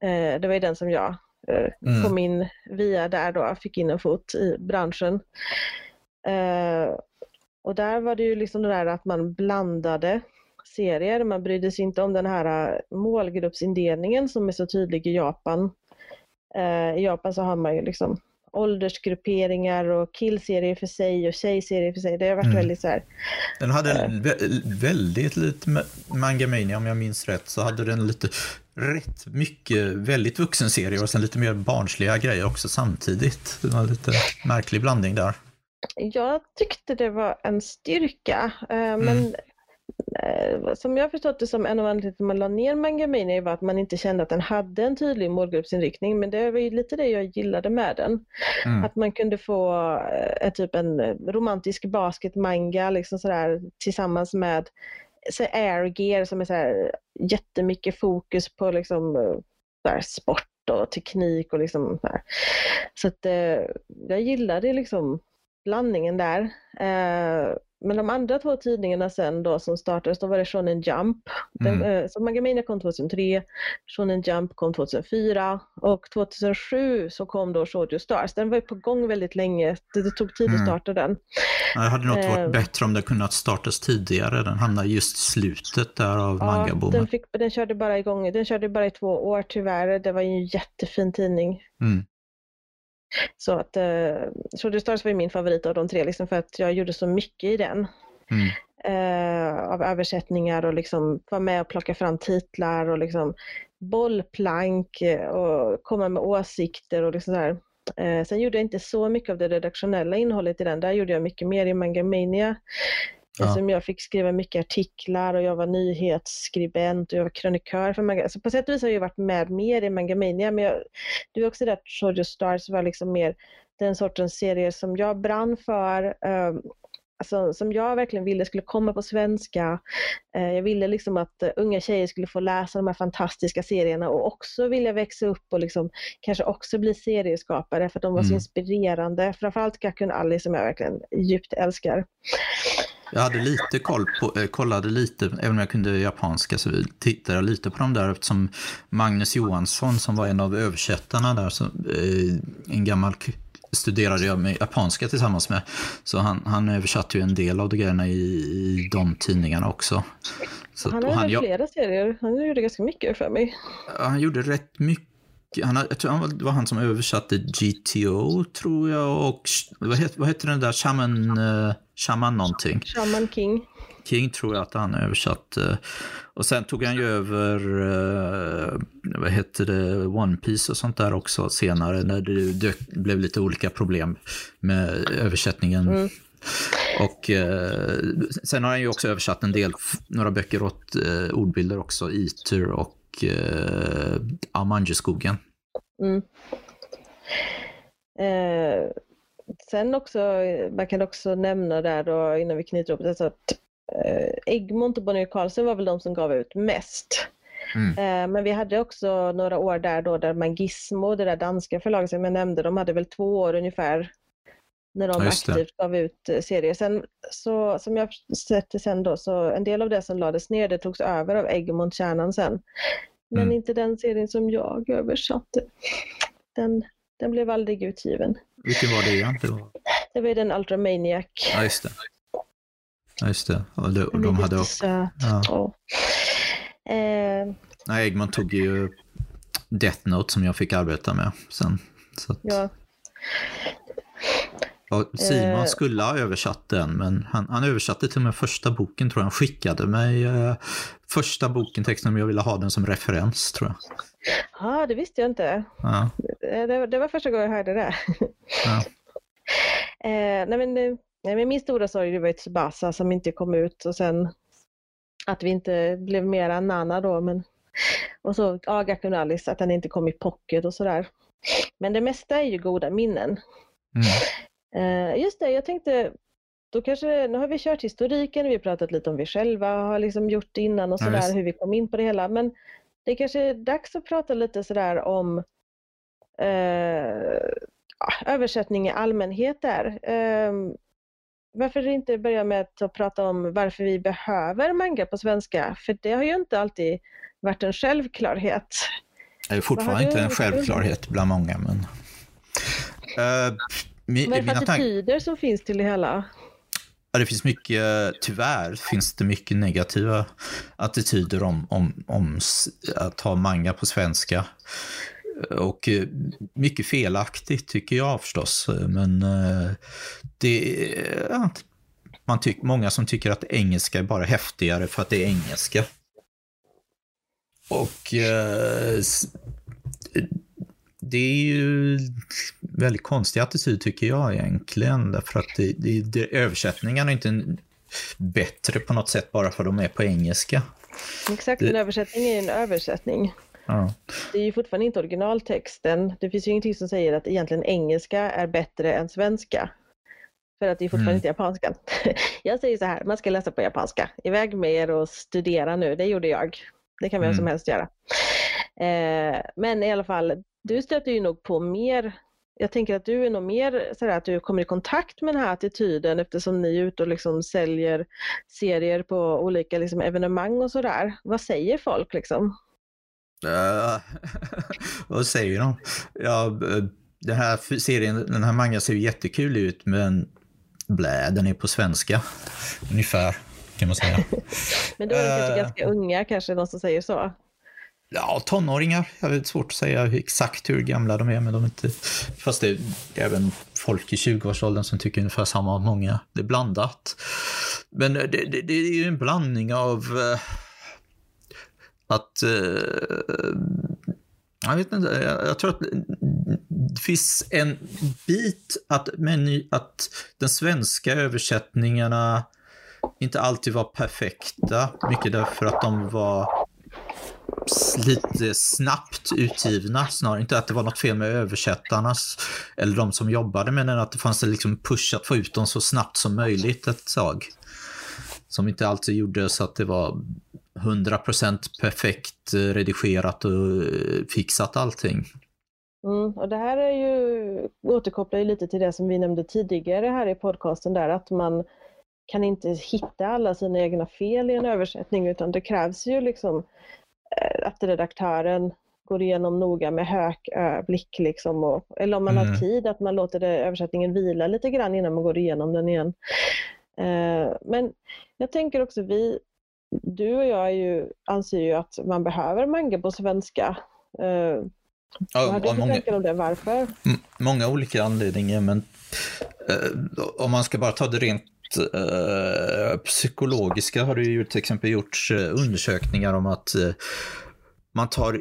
Eh, det var ju den som jag eh, mm. kom in via där då, fick in en fot i branschen. Eh, och där var det ju liksom det där att man blandade serier. Man brydde sig inte om den här äh, målgruppsindelningen som är så tydlig i Japan. Uh, I Japan så har man ju liksom åldersgrupperingar och killserier för sig och tjejserier för sig. Det har varit mm. väldigt så här. Den hade uh, väldigt lite Mangamania om jag minns rätt så hade den lite rätt mycket väldigt vuxenserier och sen lite mer barnsliga grejer också samtidigt. Det var lite märklig blandning där. Jag tyckte det var en styrka, uh, mm. men Eh, som jag förstått det som en av anledningarna till att man la ner Mangamania var att man inte kände att den hade en tydlig målgruppsinriktning. Men det var ju lite det jag gillade med den. Mm. Att man kunde få eh, typ en romantisk basketmanga liksom sådär, tillsammans med så Air Gear som är så här, jättemycket fokus på liksom, där, sport och teknik och liksom så att eh, jag gillade liksom blandningen där. Eh, men de andra två tidningarna sen då som startades, då var det Shonen Jump. Den, mm. eh, så Magamania kom 2003, Shonen Jump kom 2004 och 2007 så kom då Shoujo Stars. Den var ju på gång väldigt länge, det, det tog tid mm. att starta den. Ja, det hade nog varit eh, bättre om det kunnat startas tidigare, den hamnade just slutet där av ja, mangaboomen. Den, den körde bara igång, den körde bara i två år tyvärr, det var ju en jättefin tidning. Mm. Så att eh, Soldier Stars var min favorit av de tre, liksom för att jag gjorde så mycket i den. Mm. Eh, av översättningar och liksom vara med och plocka fram titlar och liksom bollplank eh, och komma med åsikter och liksom så Eh, sen gjorde jag inte så mycket av det redaktionella innehållet i den, där gjorde jag mycket mer i Mangamania. Ja. Som jag fick skriva mycket artiklar och jag var nyhetsskribent och jag var krönikör för Manga. Så på sätt och vis har jag varit med mer i Mangamania men jag, det var också det att Shoujo Stars var liksom mer den sortens serier som jag brann för. Um, alltså, som jag verkligen ville skulle komma på svenska. Uh, jag ville liksom att uh, unga tjejer skulle få läsa de här fantastiska serierna och också vilja växa upp och liksom, kanske också bli serieskapare för de var så mm. inspirerande. Framförallt Gakun Ali som jag verkligen djupt älskar. Jag hade lite koll på, eh, kollade lite, även om jag kunde japanska så tittade jag lite på dem där eftersom Magnus Johansson som var en av översättarna där, så, eh, en gammal studerade jag med japanska tillsammans med. Så han, han översatte ju en del av de grejerna i, i de tidningarna också. Så, han hade han, flera serier, han gjorde ganska mycket för mig. Han gjorde rätt mycket han, jag tror han var, han som översatte GTO, tror jag, och vad heter, vad heter den där, Shaman, uh, Shaman någonting? Shaman King. King tror jag att han översatte. Och sen tog han ju över, uh, vad heter det, One Piece och sånt där också senare, när det dök, blev lite olika problem med översättningen. Mm. Och eh, sen har han ju också översatt en del, några böcker åt eh, ordbilder också, Eater och eh, Amanjeskogen. Mm. Eh, sen också, man kan också nämna där då innan vi knyter upp det, så att eh, Egmont och Bonnier Carlsen var väl de som gav ut mest. Mm. Eh, men vi hade också några år där då där Magismo, det där danska förlaget som jag nämnde, de hade väl två år ungefär när de ja, aktivt gav ut eh, serier. Sen, så, som jag sett det sen då, så en del av det som lades ner det togs över av Egmont Kärnan sen. Men mm. inte den serien som jag översatte. Den, den blev aldrig utgiven. Vilken var det igen? Det var, det var den Ultramaniac. Ja, just det. Ja, just det. Och de, och de hade också... Söt. Ja. Eh, Nej, Egmont tog ju Death Note som jag fick arbeta med sen. Så att... Ja. Ja, Simon skulle ha översatt den, men han, han översatte till och med första boken tror jag. Han skickade mig eh, första boken, texten, om jag ville ha den som referens tror jag. Ja, det visste jag inte. Ja. Det, det var första gången jag hörde det. Ja. eh, nej, men, nej, men min stora sorg det var ju Tsubasa som inte kom ut och sen att vi inte blev mera Nana då. Men, och så Agakun Alice, att den inte kom i pocket och sådär. Men det mesta är ju goda minnen. Mm. Eh, just det, jag tänkte, då kanske, nu har vi kört historiken, vi har pratat lite om vi själva har liksom gjort det innan och Ja, sådär, visst. hur vi kom in på det hela. Men det kanske är dags att prata lite sådär om eh, ja, översättning i allmänhet där. Eh, varför inte börja med att prata om varför vi behöver manga på svenska? För det har ju inte alltid varit en självklarhet. Det är fortfarande inte en självklarhet bland många, men... Eh, Vad är det för attityder som finns till det hela? Ja, det finns mycket, tyvärr finns det mycket negativa attityder om, om, om att ha manga på svenska. Och eh, mycket felaktigt tycker jag förstås. Men eh, det är ja, man tyck, många som tycker att engelska är bara häftigare för att det är engelska. Och eh, det är ju väldigt konstig attityd tycker jag egentligen. Därför att det, det, det, översättningarna är inte bättre på något sätt bara för att de är på engelska. Exakt, en översättning är en översättning. Ja. Det är ju fortfarande inte originaltexten. Det finns ju ingenting som säger att egentligen engelska är bättre än svenska. För att det är fortfarande Mm. inte japanska. Jag säger så här, man ska läsa på japanska. Iväg med er och studera nu, det gjorde jag. Det kan vem som Mm. helst göra. Eh, men i alla fall, du stöter ju nog på mer jag tänker att du är nog mer sådär att du kommer i kontakt med den här attityden eftersom ni är ute och liksom säljer serier på olika liksom evenemang och sådär. Vad säger folk liksom? Eh, vad säger de? Ja, eh, den här serien, den här mangan ser ju jättekul ut, men blä, den är på svenska. Ungefär, kan man säga. Men då är de kanske Eh. ganska unga, kanske någon som säger så. Ja, tonåringar. Jag vet svårt att säga exakt hur gamla de är, men de är inte... Fast det är även folk i 20-årsåldern som tycker ungefär samma många. Det är blandat. Men det, det, det är ju en blandning av uh, att... Uh, jag vet inte, jag, jag tror att det finns en bit att, men, att den svenska översättningarna inte alltid var perfekta. Mycket därför att de var lite snabbt utgivna snarare. Inte att det var något fel med översättarnas eller de som jobbade med den, att det fanns en liksom push att få ut dem så snabbt som möjligt ett tag. Som inte alltid gjorde så att det var 100% perfekt eh, redigerat och eh, fixat allting. Mm, och det här är ju, återkopplar ju lite till det som vi nämnde tidigare här i podcasten där, att man kan inte hitta alla sina egna fel i en översättning utan det krävs ju liksom att redaktören går igenom noga med hög ö, blick liksom och, eller om man har Mm. tid att man låter det, översättningen vila lite grann innan man går igenom den igen. Eh, men jag tänker också vi, du och jag ju, anser ju att man behöver manga på svenska. Eh, vad har du många, om det? Varför? många olika anledningar, men eh, om man ska bara ta det rent eh, psykologiska har det ju till exempel gjorts eh, undersökningar om att eh, man tar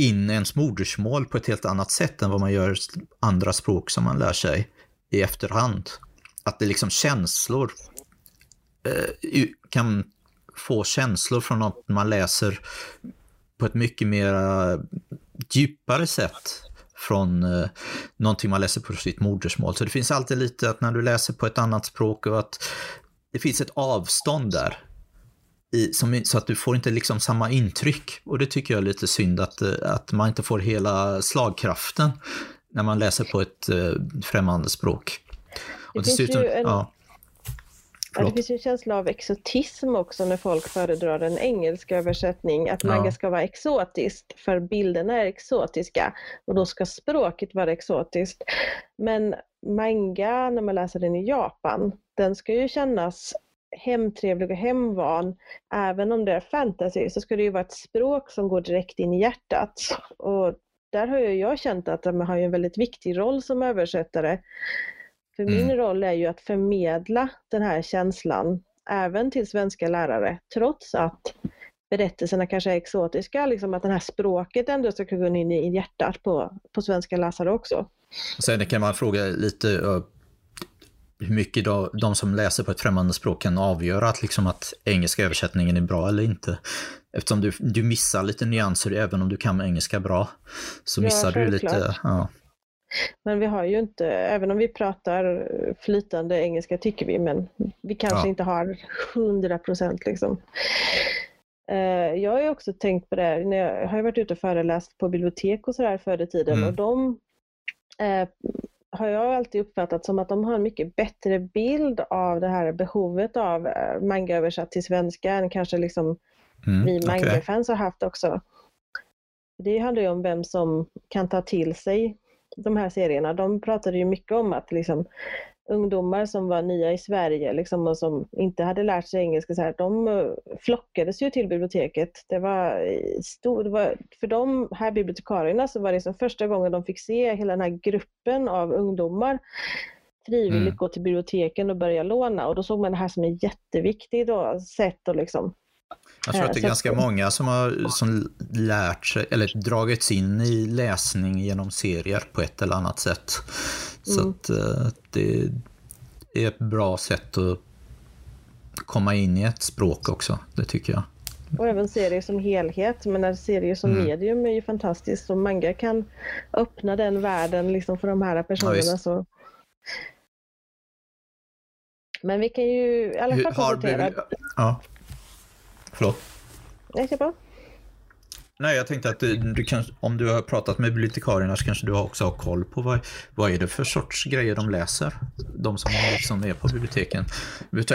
in ens modersmål på ett helt annat sätt än vad man gör andra språk som man lär sig i efterhand. Att det liksom känslor eh, kan få känslor från att man läser på ett mycket mer djupare sätt från eh, någonting man läser på sitt modersmål. Så det finns alltid lite att när du läser på ett annat språk och att det finns ett avstånd där. I, som, så att du får inte liksom samma intryck. Och det tycker jag är lite synd att, eh, att man inte får hela slagkraften när man läser på ett eh, främmande språk. Det Och finns dessutom- ju en- ja. Ja, det finns ju en känsla av exotism också när folk föredrar en engelsk översättning. Att Ja. manga ska vara exotiskt för bilderna är exotiska och då ska språket vara exotiskt. Men manga, när man läser den i Japan, den ska ju kännas hemtrevlig och hemvan. Även om det är fantasy så ska det ju vara ett språk som går direkt in i hjärtat. Och där har ju jag känt att man har en väldigt viktig roll som översättare. För mm. min roll är ju att förmedla den här känslan även till svenska lärare, trots att berättelserna kanske är exotiska, liksom att det här språket ändå ska kunna gå in i hjärtat på, på svenska läsare också. Sen kan man fråga lite hur mycket då, de som läser på ett främmande språk kan avgöra att, liksom att engelska översättningen är bra eller inte. Eftersom du, du missar lite nyanser även om du kan engelska bra. Så missar ja, du lite. Ja. Men vi har ju inte, även om vi pratar flytande engelska tycker vi, men vi kanske ja. inte har 100 procent liksom. Eh, jag har ju också tänkt på det, här, jag har varit ute och föreläst på bibliotek och sådär förr i tiden mm. och de eh, har jag alltid uppfattat som att de har en mycket bättre bild av det här behovet av eh, manga översatt till svenska än kanske liksom mm, vi manga-fans okay. har haft också. Det handlar ju om vem som kan ta till sig de här serierna. De pratade ju mycket om att liksom, ungdomar som var nya i Sverige liksom, och som inte hade lärt sig engelska, så här, de uh, flockades ju till biblioteket. Det var, stor, det var, för de här bibliotekarierna så var det som första gången de fick se hela den här gruppen av ungdomar frivilligt mm. gå till biblioteken och börja låna och då såg man det här som ett jätteviktigt sätt att liksom jag tror att det är ganska många som har som lärt sig, eller dragits in i läsning genom serier på ett eller annat sätt. Så mm. att eh, det är ett bra sätt att komma in i ett språk också, det tycker jag. Och även serier som helhet, men serier som mm. medium är ju fantastiskt och manga kan öppna den världen liksom för de här personerna. Ja, så... Men vi kan ju i alla fall konstatera... Ja. Förlåt? Nej, kör på. Nej, jag tänkte att du, du kan, om du har pratat med bibliotekarierna så kanske du också har koll på vad, vad är det för sorts grejer de läser? De som liksom är på biblioteken.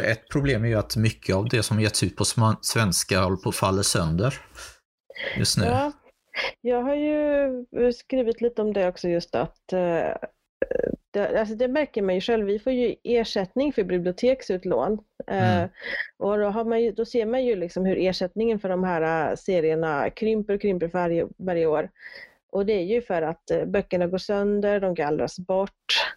Ett problem är ju att mycket av det som getts ut på svenska håller på att falla sönder just nu. Ja, jag har ju skrivit lite om det också just att eh, det, alltså det märker man ju själv, vi får ju ersättning för biblioteksutlån. Eh, mm. och då, har man ju, då ser man ju liksom hur ersättningen för de här eh, serierna krymper och krymper för varje, varje år. Och det är ju för att eh, böckerna går sönder, de gallras bort.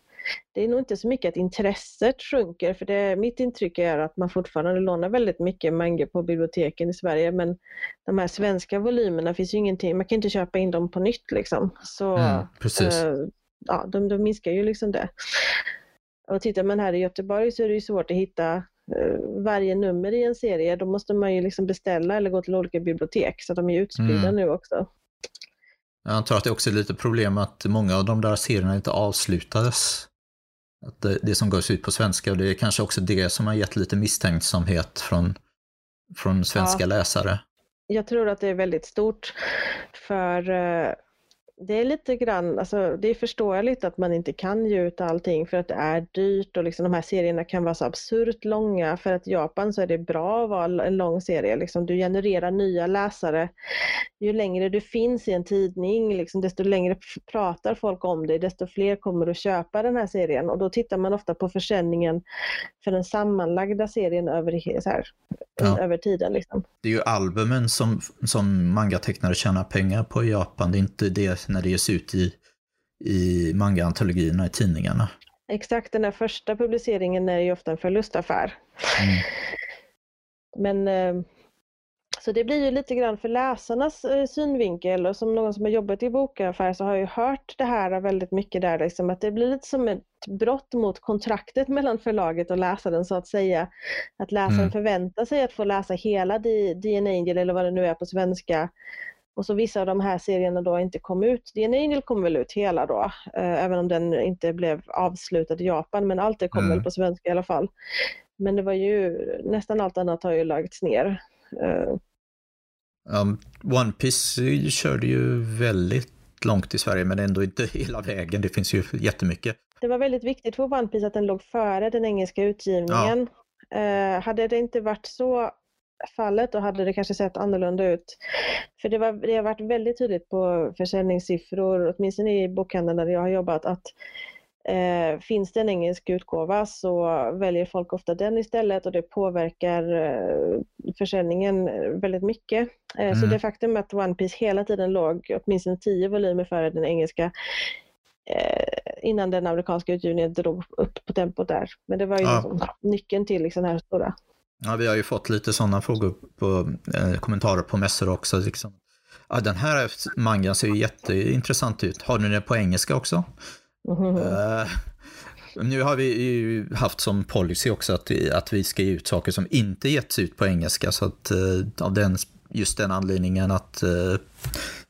Det är nog inte så mycket att intresset sjunker, för det, mitt intryck är att man fortfarande lånar väldigt mycket manga på biblioteken i Sverige, men de här svenska volymerna finns ju ingenting, man kan inte köpa in dem på nytt liksom. Så, mm, precis. Eh, ja, de, de minskar ju liksom det. Och tittar man här i Göteborg så är det ju svårt att hitta eh, varje nummer i en serie. Då måste man ju liksom beställa eller gå till olika bibliotek så de är utspridda mm. nu också. Jag antar att det också är lite problem att många av de där serierna inte avslutades. Att det, det som gavs ut på svenska och det är kanske också det som har gett lite misstänksamhet från, från svenska ja. läsare. Jag tror att det är väldigt stort för eh, det är lite grann, alltså det är förståeligt att man inte kan ge ut allting för att det är dyrt och liksom de här serierna kan vara så absurt långa. För att i Japan så är det bra att vara en lång serie, liksom, du genererar nya läsare. Ju längre du finns i en tidning, liksom, desto längre pratar folk om dig, desto fler kommer att köpa den här serien. Och då tittar man ofta på försäljningen för den sammanlagda serien över, så här, ja. över tiden. Liksom. Det är ju albumen som, som mangatecknare tjänar pengar på i Japan, det är inte det när det ges ut i, i manga-antologierna i tidningarna. Exakt, den där första publiceringen är ju ofta en förlustaffär. Mm. Men eh, så det blir ju lite grann för läsarnas eh, synvinkel och som någon som har jobbat i bokaffär så har jag hört det här väldigt mycket där, liksom, att det blir lite som ett brott mot kontraktet mellan förlaget och läsaren så att säga. Att läsaren mm. förväntar sig att få läsa hela DNA Angel eller vad det nu är på svenska och så vissa av de här serierna då inte kom ut. DNA Angel kom väl ut hela då, eh, även om den inte blev avslutad i Japan, men allt det kom mm. väl på svenska i alla fall. Men det var ju, nästan allt annat har ju lagts ner. Uh, um, One Piece körde ju väldigt långt i Sverige, men ändå inte hela vägen. Det finns ju jättemycket. Det var väldigt viktigt för One Piece att den låg före den engelska utgivningen. Ja. Uh, hade det inte varit så fallet och hade det kanske sett annorlunda ut. För det, var, det har varit väldigt tydligt på försäljningssiffror, åtminstone i bokhandeln där jag har jobbat, att eh, finns det en engelsk utgåva så väljer folk ofta den istället och det påverkar eh, försäljningen väldigt mycket. Eh, mm. Så det faktum att One Piece hela tiden låg åtminstone tio volymer före den engelska eh, innan den amerikanska utgivningen drog upp på tempot där. Men det var ju Ja. liksom nyckeln till liksom den här stora. Ja, vi har ju fått lite sådana frågor på eh, kommentarer på mässor också. Liksom. Ja, den här mangan ser ju jätteintressant ut. Har ni den på engelska också? Mhm. Eh, nu har vi ju haft som policy också att, att vi ska ge ut saker som inte getts ut på engelska. Så att eh, av den, just den anledningen att eh,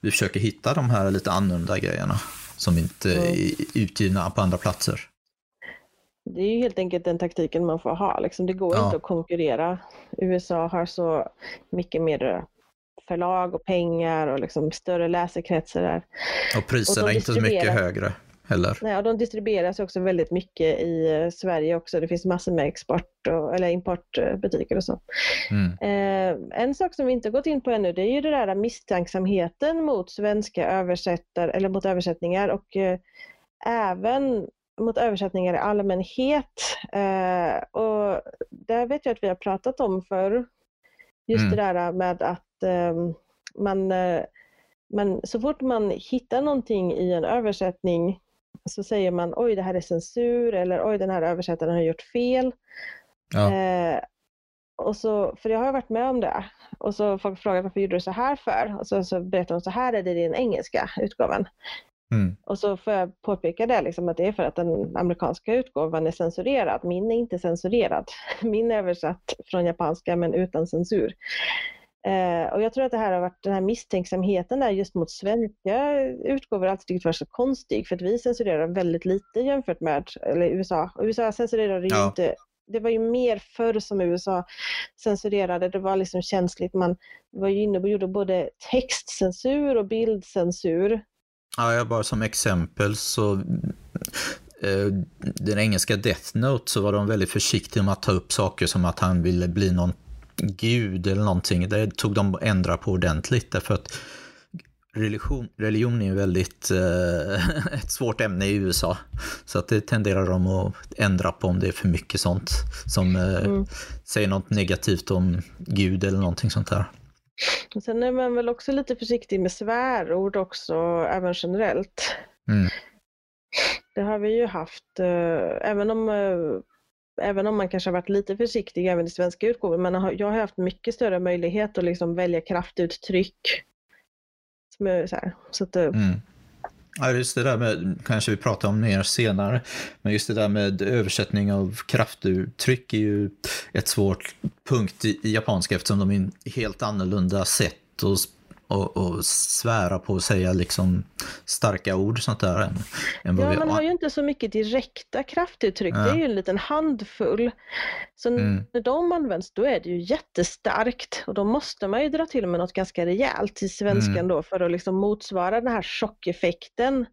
vi försöker hitta de här lite annorlunda grejerna som inte Mm. är utgivna på andra platser. Det är ju helt enkelt den taktiken man får ha. Liksom, det går Ja. inte att konkurrera. USA har så mycket mer förlag och pengar och liksom större läsekretsar där. Och priserna Och är inte så mycket högre heller. Nej, och de distribueras också väldigt mycket i eh, Sverige också. Det finns massor med export och, eller importbutiker och så. Mm. Eh, en sak som vi inte gått in på ännu det är ju det där misstänksamheten mot svenska översättare eller mot översättningar och eh, även mot översättningar i allmänhet. Eh, och där vet jag att vi har pratat om för Just Mm. det där med att eh, man, man, så fort man hittar någonting i en översättning så säger man oj det här är censur eller oj den här översättaren har gjort fel. Ja. Eh, och så, för jag har varit med om det. Och så folk frågat varför gjorde du så här för? Och så, så berättar de så här är det i den engelska utgåvan. Mm. Och så får jag påpeka det, liksom, att det är för att den amerikanska utgåvan är censurerad. Min är inte censurerad. Min är översatt från japanska men utan censur. Eh, och jag tror att det här har varit den här misstänksamheten där just mot svenska utgåvor alltid tyckt varit så konstig för att vi censurerar väldigt lite jämfört med eller USA. Och USA censurerade ju Ja. inte det var ju mer förr som USA censurerade. Det var liksom känsligt. Man var ju inne och gjorde både textcensur och bildcensur. Ja, jag bara som exempel så eh, den engelska Death Note så var de väldigt försiktiga med att ta upp saker som att han ville bli någon gud eller någonting. Det tog de och ändra på ordentligt därför att religion, religion är väldigt eh, ett svårt ämne i USA. Så att det tenderar de att ändra på om det är för mycket sånt som eh, Mm. säger något negativt om gud eller någonting sånt där. Och sen är man väl också lite försiktig med svärord också, även generellt. Mm. Det har vi ju haft, eh, även om eh, Även om man kanske har varit lite försiktig även i svenska utgåvor, men jag har haft mycket större möjlighet att liksom välja kraftuttryck. Som är så här, så att, eh, Mm. Ja, just det där med, kanske vi pratar om mer senare, men just det där med översättning av kraftuttryck är ju ett svårt punkt i, i japanska eftersom de är helt annorlunda sätt att och, och svära på att säga liksom starka ord sånt där än, än Ja, vi man har ju inte så mycket direkta kraftuttryck. Det är ju en liten handfull. Så Mm. när de används då är det ju jättestarkt och då måste man ju dra till med något ganska rejält i svenskan Mm. då för att liksom motsvara den här chockeffekten.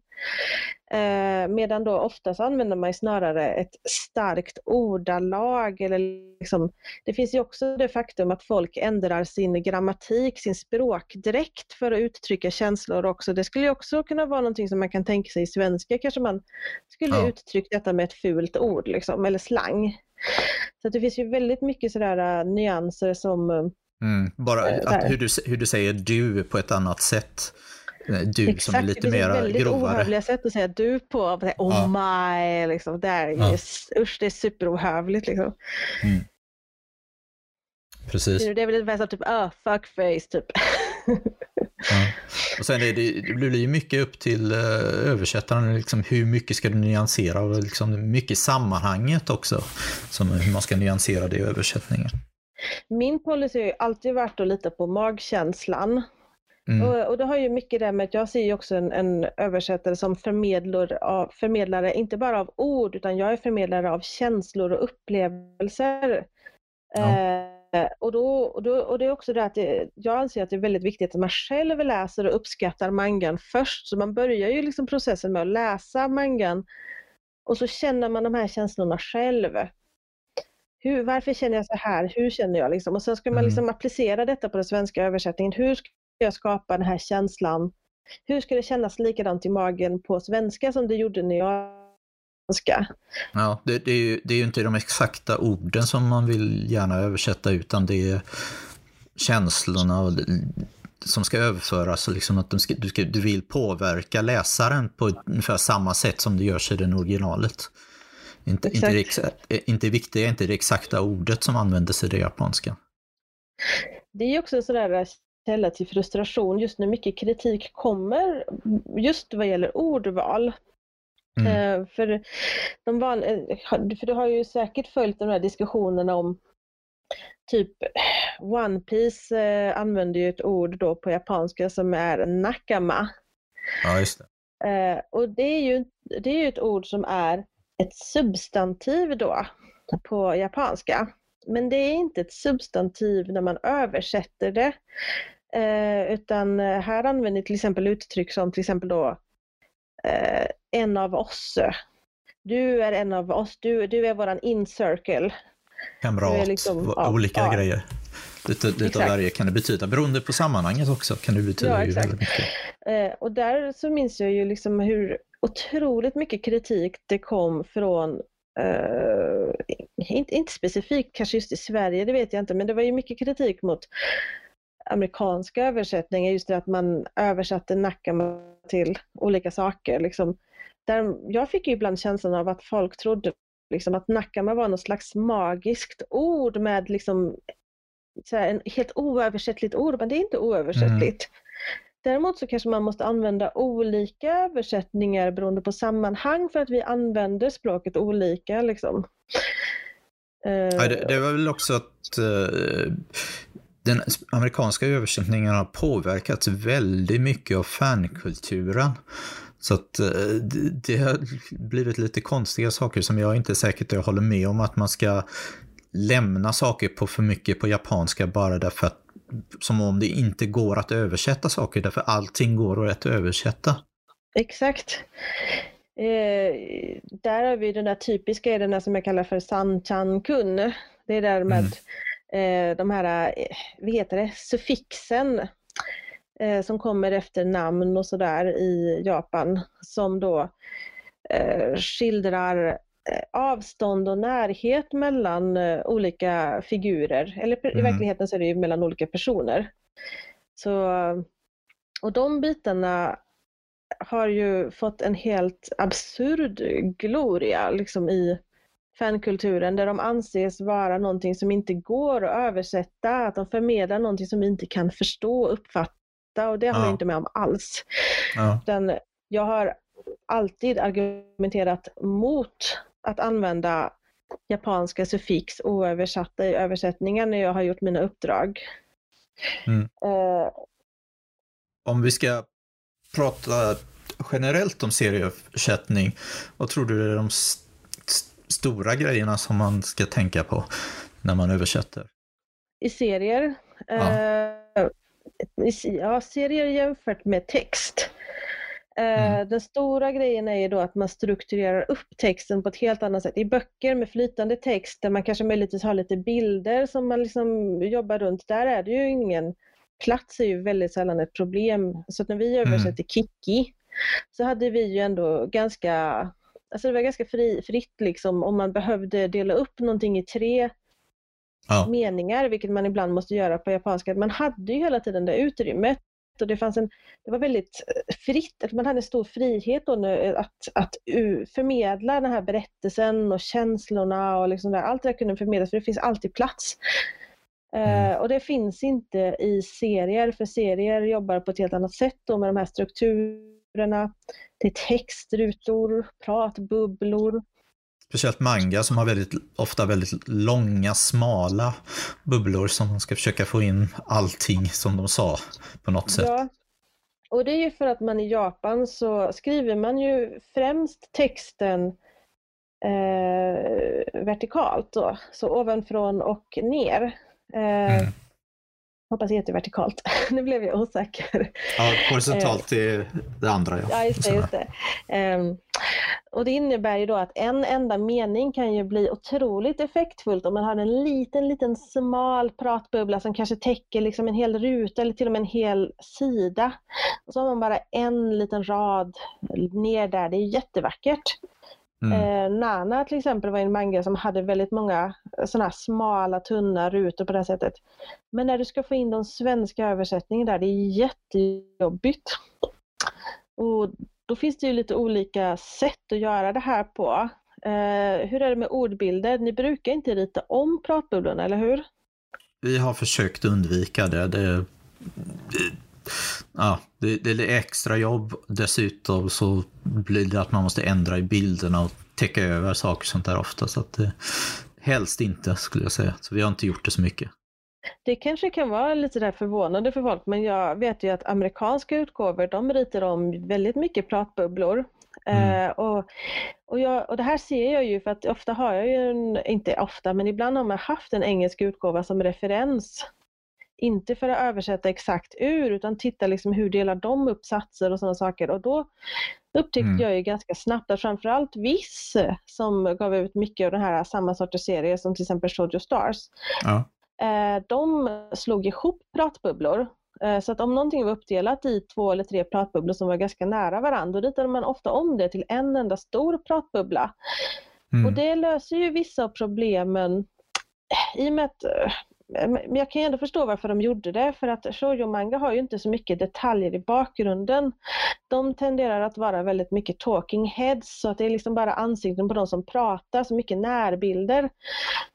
Eh, medan då oftast använder man snarare ett starkt ordalag eller liksom, det finns ju också det faktum att folk ändrar sin grammatik, sin språkdräkt för att uttrycka känslor också. Det skulle ju också kunna vara någonting som man kan tänka sig i svenska, kanske man skulle Ja. uttrycka detta med ett fult ord liksom, eller slang. Så det finns ju väldigt mycket sådär äh, nyanser som äh, Mm, bara Eh, att, där. hur, du, hur du säger du på ett annat sätt. Du som är lite det finns ju mer väldigt grovare. ohövliga sätt att säga du på. Oh Ja. my, liksom. Det är, Ja. Usch, det är superohövligt. Liksom. Precis. Det är väl bäst typ, ah, fuckface, typ. Ja. Och sen är det, det blir ju mycket upp till eh, översättaren, liksom hur mycket ska du nyansera och liksom mycket sammanhanget också, som hur man ska nyansera det i översättningen. Min policy har ju alltid varit att lita på magkänslan. Mm. Och, och det har ju mycket det med att jag ser ju också en, en översättare som av, förmedlare, inte bara av ord, utan jag är förmedlare av känslor och upplevelser. Ja. Eh, och, då, och, då, och det är också det att det, jag anser att det är väldigt viktigt att man själv läser och uppskattar mangan först. Så man börjar ju liksom processen med att läsa mangan och så känner man de här känslorna själv. Hur, varför känner jag så här? Hur känner jag? Liksom? Och sen ska man Mm. liksom applicera detta på den svenska översättningen. Hur ska jag skapa den här känslan? Hur ska det kännas likadant i magen på svenska som det gjorde när jag svenska? Ja, det, det, är ju, det är ju inte de exakta orden som man vill gärna översätta, utan det är känslorna som ska överföras, liksom att ska, du, ska, du vill påverka läsaren på ungefär samma sätt som det görs i den originalet. Inte, inte, det, inte viktiga är inte det exakta ordet som användes i det japanska. Det är också sådär källa till frustration just när mycket kritik kommer just vad gäller ordval. Mm. Uh, för, de van, för du har ju säkert följt de här diskussionerna om typ One Piece eh, använder ju ett ord då på japanska som är nakama. Ja, just det. Eh, och det är, ju, det är ju ett ord som är ett substantiv då på japanska. Men det är inte ett substantiv när man översätter det. Eh, utan här använder till exempel uttryck som till exempel då eh, en av oss. Du är en av oss, du, du är våran in-circle. Kamrat, liksom, ja, olika ja. grejer. Lite, lite av varje kan det betyda, beroende på sammanhanget också kan det betyda ja, ju väldigt mycket. Eh, och där så minns jag ju liksom hur otroligt mycket kritik det kom från Uh, inte, inte specifikt kanske just i Sverige, det vet jag inte, men det var ju mycket kritik mot amerikanska översättningar, just det att man översatte Nakama till olika saker. Liksom. Där jag fick ju ibland känslan av att folk trodde liksom, att Nakama var något slags magiskt ord med liksom, så här, en helt oöversättligt ord, men det är inte oöversättligt. Mm. Däremot så kanske man måste använda olika översättningar beroende på sammanhang för att vi använder språket olika. Liksom. Ja, det, det var väl också att uh, den amerikanska översättningen har påverkats väldigt mycket av fankulturen. Så att uh, det, har blivit lite konstiga saker som jag inte säkert jag håller med om att man ska lämna saker på för mycket på japanska bara därför att som om det inte går att översätta saker därför allting går att översätta. Exakt. Eh, där har vi den där typiska, den där som jag kallar för sanchan-kun. Det är där med mm. Eh, de här, eh, vad heter det, suffixen eh, som kommer efter namn och sådär i Japan som då skildrar avstånd och närhet mellan olika figurer. Eller mm. i verkligheten så är det ju mellan olika personer. Så, och de bitarna har ju fått en helt absurd gloria liksom i fankulturen där de anses vara någonting som inte går att översätta, att de förmedlar någonting som vi inte kan förstå och uppfatta och det har ja. jag inte med om alls. Ja. Den, jag har alltid argumenterat mot att använda japanska suffix oöversatta i översättningar när jag har gjort mina uppdrag. Mm. Uh, Om vi ska prata generellt om serieöversättning, vad tror du är de st stora grejerna som man ska tänka på när man översätter? I serier? Ja. Uh, ja, serier jämfört med text. Mm. Eh, den stora grejen är ju då att man strukturerar upp texten på ett helt annat sätt. I böcker med flytande text där man kanske möjligtvis har lite bilder som man liksom jobbar runt, där är det ju ingen plats är ju väldigt sällan ett problem. Så när vi översätter mm. Kiki så hade vi ju ändå ganska, alltså det var ganska fri, fritt liksom om man behövde dela upp någonting i tre ja. meningar, vilket man ibland måste göra på japanska. Man hade ju hela tiden det utrymmet och det, fanns en, det var väldigt eh, fritt, man hade en stor frihet då nu, eh, att, att förmedla den här berättelsen och känslorna och liksom där. allt det där kunde förmedlas för det finns alltid plats. Mm. Uh, och det finns inte i serier, för serier jobbar på ett helt annat sätt då med de här strukturerna. Det är textrutor, pratbubblor. Speciellt manga som har väldigt, ofta väldigt långa, smala bubblor som man ska försöka få in allting som de sa på något sätt. Ja. Och det är ju för att man i Japan så skriver man ju främst texten eh, vertikalt då, så ovanifrån och ner. Eh, mm hoppas det heter vertikalt. nu blev jag osäker. Ja, horisontalt är det andra. Ja, ja just det. Just det. Um, och det innebär ju då att en enda mening kan ju bli otroligt effektfullt om man har en liten, liten smal pratbubbla som kanske täcker liksom en hel ruta eller till och med en hel sida. Och så har man bara en liten rad ner där, det är jättevackert. Mm. Eh, Nana till exempel var en manga som hade väldigt många eh, sådana smala, tunna rutor på det här sättet. Men när du ska få in de svenska översättningen där, det är jättejobbigt. Och då finns det ju lite olika sätt att göra det här på. Eh, hur är det med ordbilder? Ni brukar inte rita om pratbubblorna, eller hur? Vi har försökt undvika det. det ja, det, det är extra jobb. Dessutom så blir det att man måste ändra i bilderna och täcka över saker och sånt där ofta. Så att det, helst inte skulle jag säga. Så vi har inte gjort det så mycket. Det kanske kan vara lite där förvånande för folk, men jag vet ju att amerikanska utgåvor, de ritar om väldigt mycket pratbubblor. Mm. Uh, och, och, jag, och det här ser jag ju för att ofta har jag ju, en, inte ofta, men ibland har man haft en engelsk utgåva som referens inte för att översätta exakt ur utan titta liksom hur delar de upp satser och sådana saker. Och då upptäckte mm. jag ju ganska snabbt att framförallt Viss som gav ut mycket av den här samma sorters serier som till exempel Shoujo Stars. Ja. Eh, de slog ihop pratbubblor eh, så att om någonting var uppdelat i två eller tre pratbubblor som var ganska nära varandra, då ritade man ofta om det till en enda stor pratbubbla. Mm. Och det löser ju vissa av problemen i och med att men jag kan ändå förstå varför de gjorde det, för att shoujo manga har ju inte så mycket detaljer i bakgrunden. De tenderar att vara väldigt mycket talking heads, så att det är liksom bara ansikten på de som pratar, så mycket närbilder.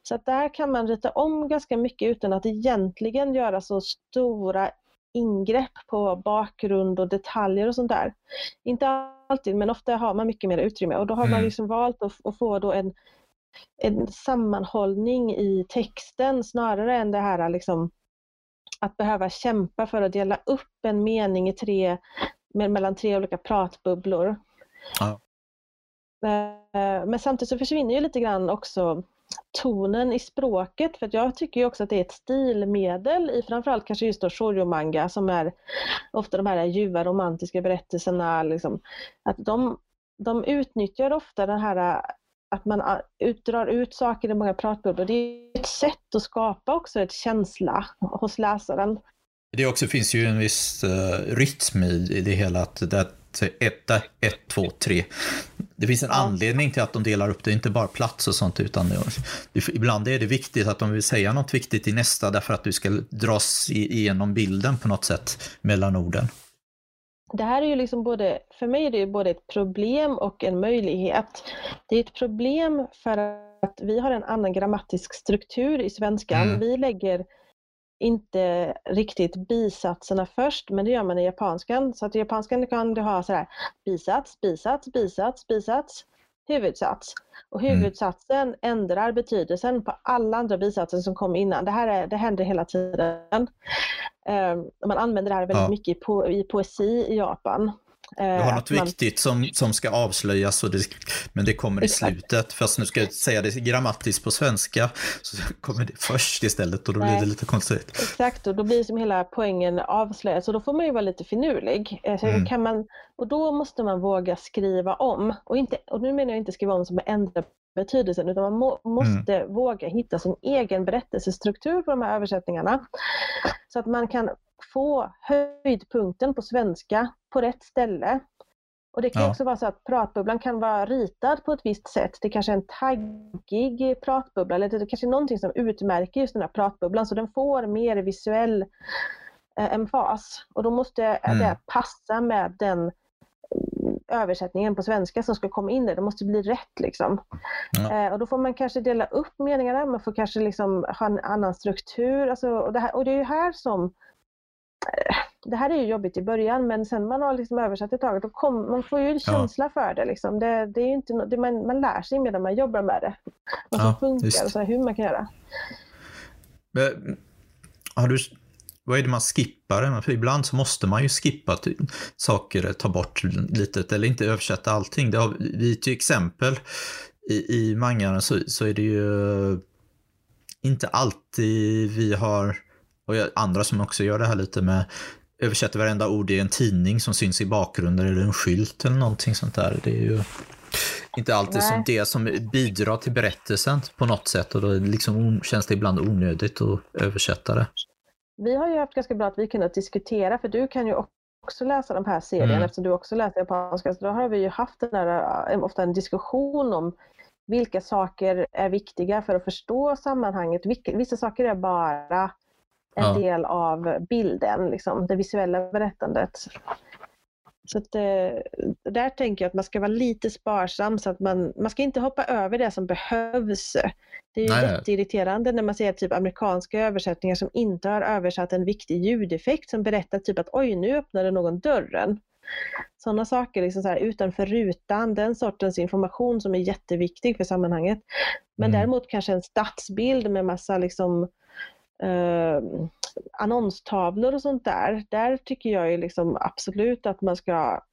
Så att där kan man rita om ganska mycket utan att egentligen göra så stora ingrepp på bakgrund och detaljer och sånt där. Inte alltid, men ofta har man mycket mer utrymme och då har mm. man liksom valt att, att få då en en sammanhållning i texten snarare än det här liksom, att behöva kämpa för att dela upp en mening i tre, mellan tre olika pratbubblor. Ja. Eh, men samtidigt så försvinner ju lite grann också tonen i språket för jag tycker ju också att det är ett stilmedel i framförallt kanske just då shoujo-manga som är ofta de här ljuva romantiska berättelserna. Liksom, att de, de utnyttjar ofta den här att man drar ut saker i många pratbubblor. Det är ett sätt att skapa också ett känsla hos läsaren. Det också finns ju en viss uh, rytm i, det hela. Att det är ett, ett, två, tre. Det finns en ja. anledning till att de delar upp det, inte bara plats och sånt, utan det, ibland är det viktigt att de vill säga något viktigt i nästa därför att du ska dras igenom bilden på något sätt mellan orden det här är ju liksom både, för mig är det både ett problem och en möjlighet. Det är ett problem för att vi har en annan grammatisk struktur i svenskan. Mm. Vi lägger inte riktigt bisatserna först, men det gör man i japanskan. Så att i japanskan kan du ha så här bisats, bisats, bisats, bisats, huvudsats. Och mm. huvudsatsen mm. ändrar betydelsen på alla andra bisatser som kom innan. Det här är, det händer hela tiden. Um, man använder det här väldigt ja. mycket i, po i poesi i Japan. Du har något man... viktigt som, som ska avslöjas, och det, men det kommer i slutet. Fast nu ska jag säga det grammatiskt på svenska, så kommer det först istället och då Nej. blir det lite konstigt. Exakt, och då blir som hela poängen avslöjad, så då får man ju vara lite finurlig. Eh, så mm. kan man, och då måste man våga skriva om. Och, inte, och nu menar jag inte skriva om som ändra betydelsen, utan man må, måste mm. våga hitta sin egen berättelsestruktur på de här översättningarna. Så att man kan få höjdpunkten på svenska på rätt ställe. Och det kan ja. också vara så att pratbubblan kan vara ritad på ett visst sätt. Det kanske är en taggig pratbubbla eller det kanske är någonting som utmärker just den här pratbubblan så den får mer visuell eh, emfas. Och då måste mm. det passa med den översättningen på svenska som ska komma in där. Det måste bli rätt liksom. Ja. Eh, och då får man kanske dela upp meningarna, man får kanske liksom ha en annan struktur. Alltså, och, det här, och det är ju här som eh, det här är ju jobbigt i början men sen man har liksom översatt ett tag, då kom, man får ju en känsla ja. för det. Liksom. det, det är inte, det, man, man lär sig medan man jobbar med det. Vad som ja, funkar och så, hur man kan göra. Men, har du vad är det man skippar? För ibland så måste man ju skippa saker, ta bort lite eller inte översätta allting. Det har vi till exempel i, i mangan så, så är det ju inte alltid vi har, och andra som också gör det här lite med, översätter varenda ord i en tidning som syns i bakgrunden eller en skylt eller någonting sånt där. Det är ju inte alltid Nej. som det som bidrar till berättelsen på något sätt och då liksom känns det ibland onödigt att översätta det vi har ju haft ganska bra att vi kunnat diskutera, för du kan ju också läsa de här serierna, Mm. eftersom du också läser japanska, så då har vi ju haft den där, eh, ofta en diskussion om vilka saker är viktiga för att förstå sammanhanget. Vilka, vissa saker är bara en Ja. del av bilden, liksom, det visuella berättandet. Så att, eh, där tänker jag att man ska vara lite sparsam så att man, man ska inte hoppa över det som behövs. Det är ju Nej, nej. jätteirriterande när man ser typ amerikanska översättningar som inte har översatt en viktig ljudeffekt som berättar typ att oj nu öppnade någon dörren. Sådana saker liksom så här, utanför rutan, den sortens information som är jätteviktig för sammanhanget. Men Mm. däremot kanske en stadsbild med massa liksom eh, annonstavlor och sånt där. Där tycker jag ju liksom absolut att man ska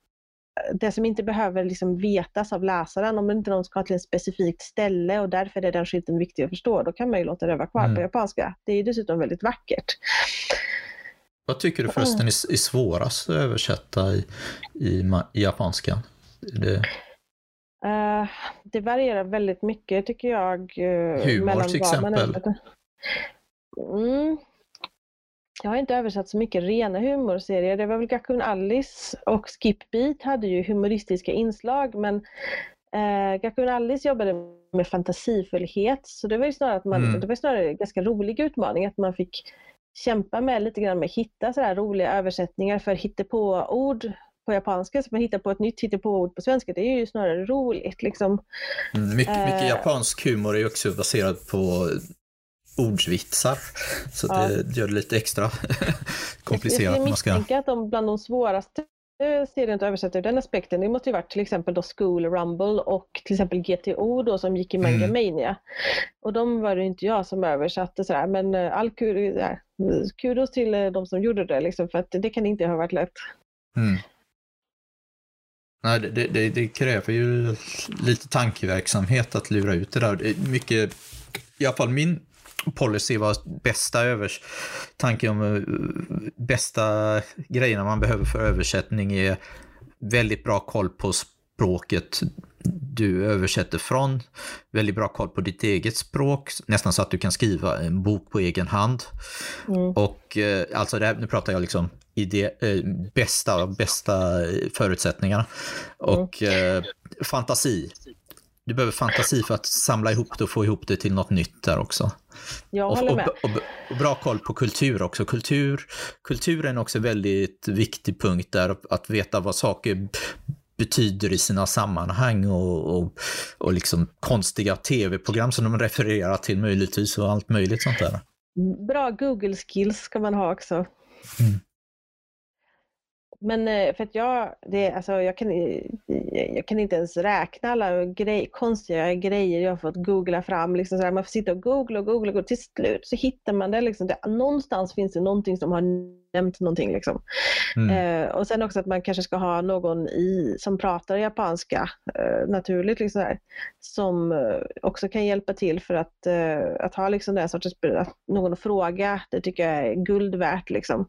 det som inte behöver liksom vetas av läsaren, om inte de ska till ett specifikt ställe och därför är den skylten viktig att förstå, då kan man ju låta det vara kvar Mm. på japanska. Det är ju dessutom väldigt vackert. Vad tycker du förresten är, är svårast att översätta i, i, i japanskan? Det, Eh, det varierar väldigt mycket tycker jag. Uh, Humor till exempel. Mm. Jag har inte översatt så mycket rena humorserier. Det var väl Gakun Alice och Skip Beat hade ju humoristiska inslag men uh, Gakun Alice jobbade med fantasifullhet så det var ju snarare, att man, Mm. det var snarare en ganska rolig utmaning att man fick kämpa med lite grann med att hitta sådär roliga översättningar för hittepå-ord på japanska, så man hittar på ett nytt hittepå-ord på svenska, det är ju snarare roligt liksom. Mm, mycket, mycket Eh. japansk humor är ju också baserad på ordsvitsar. Så Ja. det gör det lite extra Jag komplicerat. Man ska... misstänka att de bland de svåraste eh, serien att översätta ur den aspekten, det måste ju varit till exempel då School Rumble och till exempel GTO då som gick i Mm. Manga Mania. Och de var det inte jag som översatte sådär, men eh, all kudos, äh, kudos till eh, de som gjorde det liksom, för att det kan inte ha varit lätt. Mm. Nej, det, det- det, det kräver ju lite tankeverksamhet att lura ut det där. Det är mycket, i alla fall min policy var bästa övers... Tanken om eh, bästa grejerna man behöver för översättning är väldigt bra koll på språket du översätter från, väldigt bra koll på ditt eget språk, nästan så att du kan skriva en bok på egen hand. Mm. Och eh, alltså det här, nu pratar jag liksom i det eh, bästa, bästa förutsättningarna. Och eh, fantasi. Du behöver fantasi för att samla ihop det och få ihop det till något nytt där också. Jag Och, håller och, med. och, och bra koll på kultur också. Kultur, kulturen är också en väldigt viktig punkt där, att veta vad saker betyder i sina sammanhang och, och, och liksom konstiga tv-program som de refererar till möjligtvis och allt möjligt sånt där. Bra Google skills ska man ha också. Mm. Men eh, för att jag, det, alltså, jag, kan, jag kan inte ens räkna alla grej, konstiga grejer jag har fått googla fram. Liksom sådär. Man får sitta och googla och googla och till slut så hittar man det. Liksom, det någonstans finns det någonting som har nämnt någonting. Liksom. Mm. Eh, och sen också att man kanske ska ha någon i, som pratar japanska eh, naturligt, liksom där, som eh, också kan hjälpa till för att, eh, att ha liksom den sortens, att någon att fråga, det tycker jag är guld värt. Liksom.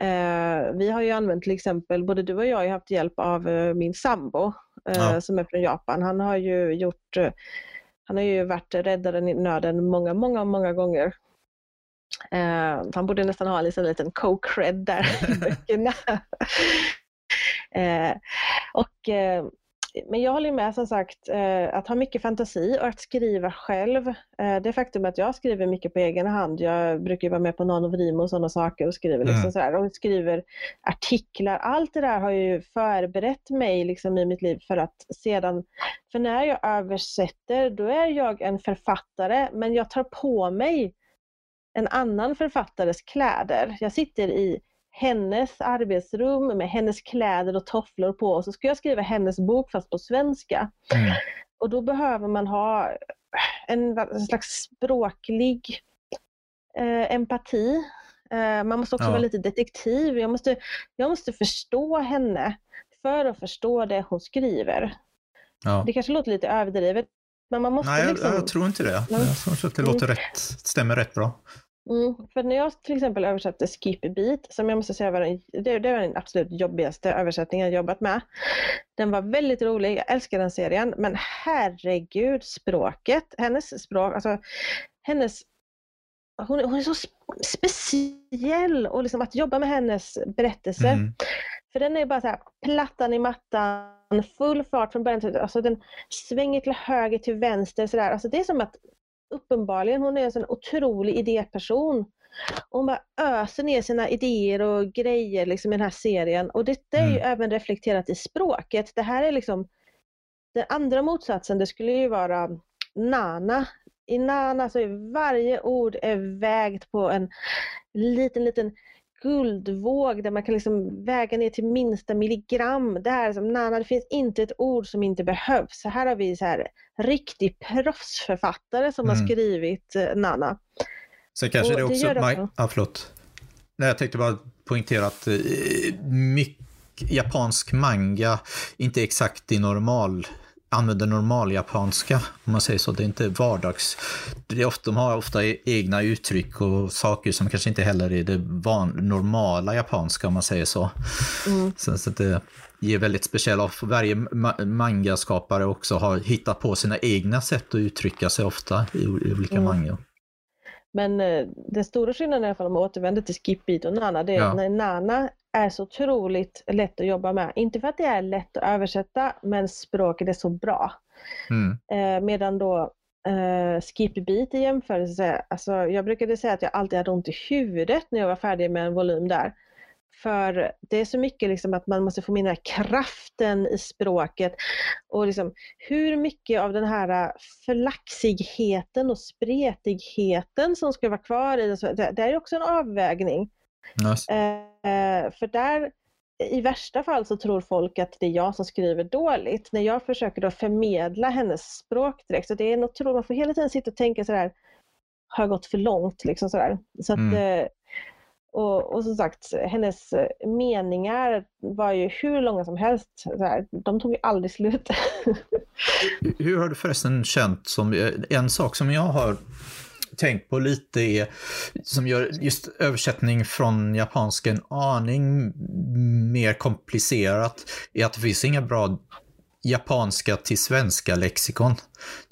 Eh, vi har ju använt till exempel, både du och jag har haft hjälp av eh, min sambo eh, Ja. som är från Japan. Han har ju gjort eh, han har ju varit räddaren i nöden många, många, många gånger. Eh, han borde nästan ha en liten, liten co-cred där i böckerna. eh, och, men jag håller med som sagt eh, att ha mycket fantasi och att skriva själv. Eh, det faktum att jag skriver mycket på egen hand. Jag brukar vara med på Nanovrimo och sådana saker och skriver liksom Mm. sådär, och skriver artiklar. Allt det där har ju förberett mig liksom i mitt liv för att sedan, för när jag översätter då är jag en författare men jag tar på mig en annan författares kläder. Jag sitter i hennes arbetsrum med hennes kläder och tofflor på och så ska jag skriva hennes bok fast på svenska. Mm. Och då behöver man ha en, slags språklig eh, empati. Eh, man måste också Ja. vara lite detektiv. Jag måste, jag måste förstå henne för att förstå det hon skriver. Ja. Det kanske låter lite överdrivet, men man måste Nej, jag, liksom... jag tror inte det. Jag tror att det låter rätt, stämmer rätt bra. Mm, för när jag till exempel översatte Skip Beat, som jag måste säga var den, det, det var den absolut jobbigaste översättningen jag jobbat med. Den var väldigt rolig, jag älskar den serien, men herregud språket, hennes språk, alltså hennes hon, hon är så sp- speciell och liksom att jobba med hennes berättelse. Mm. För den är bara så här, plattan i mattan, full fart från början till alltså den svänger till höger, till vänster sådär. Alltså det är som att uppenbarligen hon är en sån otrolig idéperson. Hon bara öser ner sina idéer och grejer liksom i den här serien och det är ju mm. även reflekterat i språket. Det här är liksom den andra motsatsen, det skulle ju vara Nana. I Nana så är varje ord är vägt på en liten, liten guldvåg där man kan liksom väga ner till minsta milligram. Det här som Nana, det finns inte ett ord som inte behövs. Så här har vi så här riktig proffsförfattare som mm. har skrivit eh, Nana. Sen kanske och det också... Det också. Ja, förlåt. Nej, jag tänkte bara poängtera att eh, mycket japansk manga inte exakt i normal använder normaljapanska, om man säger så. Det är inte vardags... Det är ofta, de har ofta e- egna uttryck och saker som kanske inte heller är det van, normala japanska, om man säger så. Mm. Så, så det ger väldigt speciella... Varje mangaskapare också har hittat på sina egna sätt att uttrycka sig ofta i, olika mm. manga. Men eh, den stora skillnaden i alla fall om man återvänder till Skipbeat och Nana, det är ja. när Nana är så otroligt lätt att jobba med. Inte för att det är lätt att översätta, men språket är så bra. Mm. Eh, medan då eh, Skipbeat i jämförelse, alltså jag brukade säga att jag alltid hade ont i huvudet när jag var färdig med en volym där. För det är så mycket liksom att man måste få med den här kraften i språket och liksom hur mycket av den här flaxigheten och spretigheten som ska vara kvar i det. Det är också en avvägning. Nice. Eh, för där, i värsta fall så tror folk att det är jag som skriver dåligt. När jag försöker då förmedla hennes språk direkt, så det är något man får hela tiden sitta och tänka sådär, har jag gått för långt? Liksom sådär. Så att, mm. eh, och, och som sagt, hennes eh, meningar var ju hur långa som helst. Så de tog ju aldrig slut. hur har du förresten känt som, eh, en sak som jag har tänkt på lite är, som gör just översättning från japanska en aning mer komplicerat, är att det finns inga bra japanska till svenska lexikon.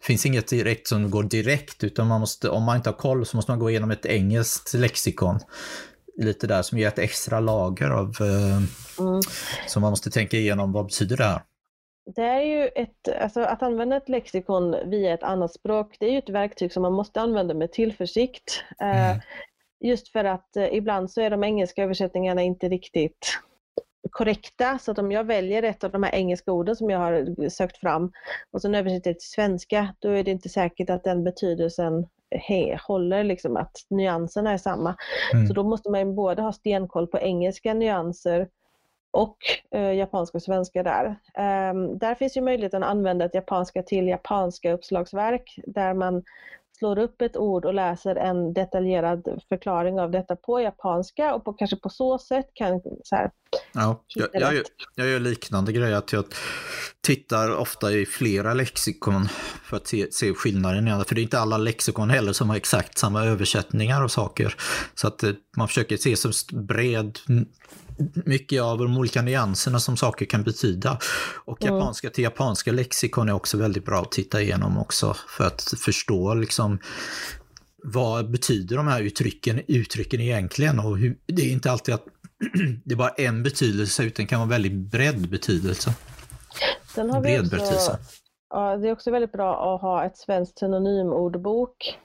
Det finns inget direkt som går direkt, utan man måste, om man inte har koll så måste man gå igenom ett engelskt lexikon lite där som ger ett extra lager av, eh, mm. som man måste tänka igenom, vad betyder det här? Det är ju ett, alltså att använda ett lexikon via ett annat språk, det är ju ett verktyg som man måste använda med tillförsikt. Eh, mm. Just för att eh, ibland så är de engelska översättningarna inte riktigt korrekta. Så att om jag väljer ett av de här engelska orden som jag har sökt fram och sen översätter det till svenska, då är det inte säkert att den betydelsen he, håller, liksom att nyanserna är samma. Mm. Så då måste man både ha stenkoll på engelska nyanser och eh, japanska och svenska där. Um, där finns ju möjligheten att använda ett japanska till japanska uppslagsverk där man slår upp ett ord och läser en detaljerad förklaring av detta på japanska och på, kanske på så sätt kan så här, Ja, jag, jag, gör, jag gör liknande grejer. Att jag tittar ofta i flera lexikon för att se, se skillnaden. För det är inte alla lexikon heller som har exakt samma översättningar och saker. Så att eh, man försöker se som bred mycket av de olika nyanserna som saker kan betyda. Och mm. japanska till japanska lexikon är också väldigt bra att titta igenom också för att förstå liksom vad betyder de här uttrycken, uttrycken egentligen och hur, det är inte alltid att det är bara en betydelse utan det kan vara väldigt bredd betydelse. Sen har bred också, betydelse. Ja, det är också väldigt bra att ha ett svenskt synonymordbok.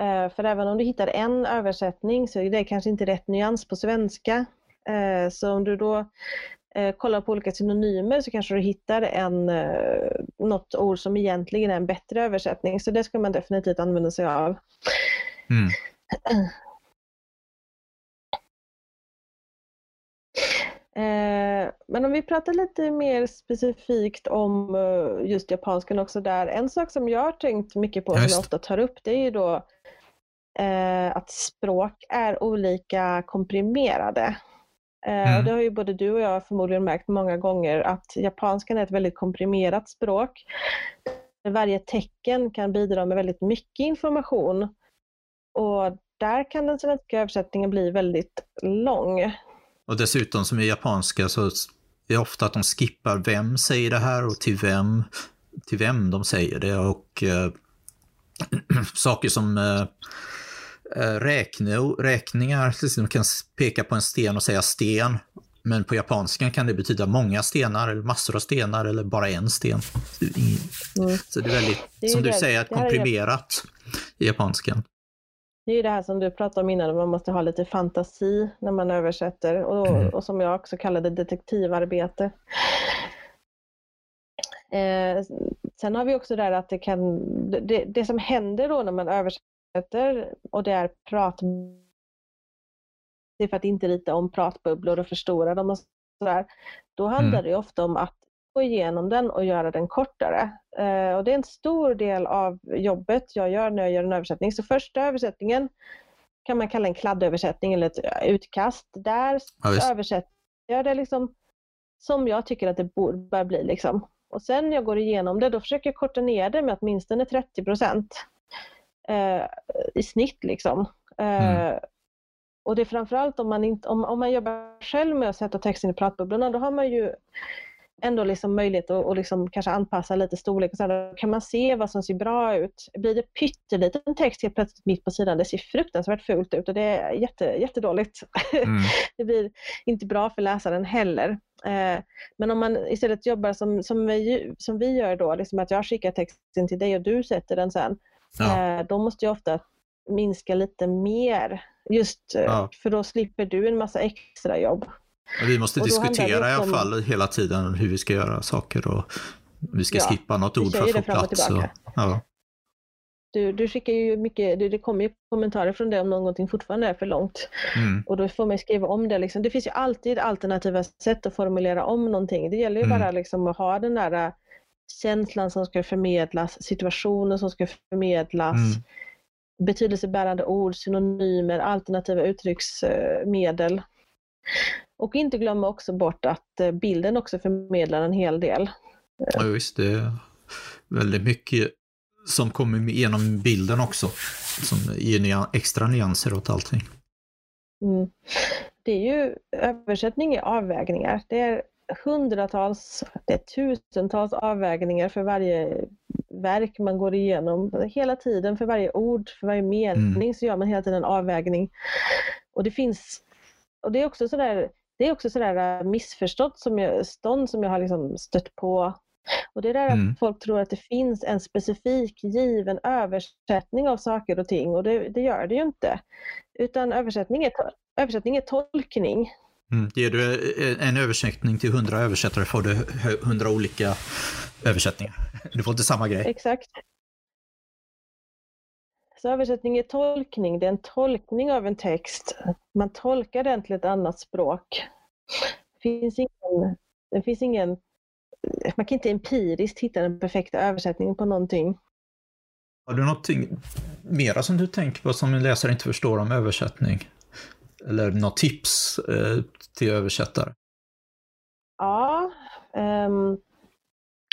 Eh, för även om du hittar en översättning så är det kanske inte rätt nyans på svenska. Eh, så om du då eh, kollar på olika synonymer så kanske du hittar en, eh, något ord som egentligen är en bättre översättning. Så det ska man definitivt använda sig av. Mm. Men om vi pratar lite mer specifikt om just japanskan också där. En sak som jag har tänkt mycket på, just. som jag ofta tar upp, det är ju då att språk är olika komprimerade. Eh, mm. Det har ju både du och jag förmodligen märkt många gånger att japanskan är ett väldigt komprimerat språk. Varje tecken kan bidra med väldigt mycket information och där kan den svenska översättningen bli väldigt lång. Och dessutom som i japanska så är det ofta att de skippar vem säger det här och till vem, till vem de säger det och äh, saker som äh, räkne, räkningar, man kan peka på en sten och säga sten. Men på japanska kan det betyda många stenar, eller massor av stenar, eller bara en sten. Mm. Så det är väldigt, det är som du det, säger, komprimerat i japanskan. Det är ju det här som du pratade om innan, man måste ha lite fantasi när man översätter och, mm. och som jag också kallade detektivarbete. Eh, sen har vi också där att det kan, det, det som händer då när man översätter och det är prat det är för att inte rita om pratbubblor och förstora dem och sådär. Då handlar mm. det ofta om att gå igenom den och göra den kortare. Eh, och det är en stor del av jobbet jag gör när jag gör en översättning. Så första översättningen kan man kalla en kladdöversättning eller ett utkast. Där ja, översätter jag det liksom som jag tycker att det bör bli. Liksom. Och sen när jag går igenom det, då försöker jag korta ner det med åtminstone 30 procent eh, i snitt. Liksom. Eh, mm. Och det är framförallt om man, inte, om, om man jobbar själv med att sätta texten i pratbubblorna, då har man ju ändå liksom möjlighet att och liksom kanske anpassa lite storlek. Och så här, då kan man se vad som ser bra ut. Blir det pytteliten text helt plötsligt mitt på sidan, det ser fruktansvärt fult ut och det är jätte, jättedåligt. Mm. det blir inte bra för läsaren heller. Eh, men om man istället jobbar som, som, vi, som vi gör då, liksom att jag skickar texten till dig och du sätter den sen, ja. Eh, då måste jag ofta minska lite mer. Just eh, ja. för då slipper du en massa extra jobb. Vi måste diskutera i alla fall hela tiden hur vi ska göra saker och vi ska ja, skippa något ord för att få plats. Och, ja. Du, du skickar ju mycket, det, det kommer ju kommentarer från det om någonting fortfarande är för långt. Mm. Och då får man skriva om det. Liksom. Det finns ju alltid alternativa sätt att formulera om någonting. Det gäller ju mm. bara liksom att ha den där äh, känslan som ska förmedlas, situationen som ska förmedlas, mm. betydelsebärande ord, synonymer, alternativa uttrycksmedel. Och inte glömma också bort att äh, bilden också förmedlar en hel del. Ja, visst, det är väldigt mycket som kommer genom bilden också. Som ger extra nyanser åt allting. Mm. Det är ju översättning är avvägningar. Det är hundratals, det är tusentals avvägningar för varje verk man går igenom. Hela tiden för varje ord, för varje mening mm. så gör man hela tiden en avvägning. Och det finns, och det är också sådär, det är också sådär missförstått som jag, stånd som jag har liksom stött på och det är där mm. att folk tror att det finns en specifik given översättning av saker och ting och det, det gör det ju inte. Utan översättning är, översättning är tolkning. Mm. Ger du eh, en översättning till hundra översättare får du hundra olika översättningar. Du får inte samma grej. Exakt. Så översättning är tolkning, det är en tolkning av en text. Man tolkar den till ett annat språk. Det finns ingen, det finns ingen man kan inte empiriskt hitta den perfekta översättningen på någonting. Har du någonting mera som du tänker på som en läsare inte förstår om översättning? Eller något tips eh, till översättare? Ja, um,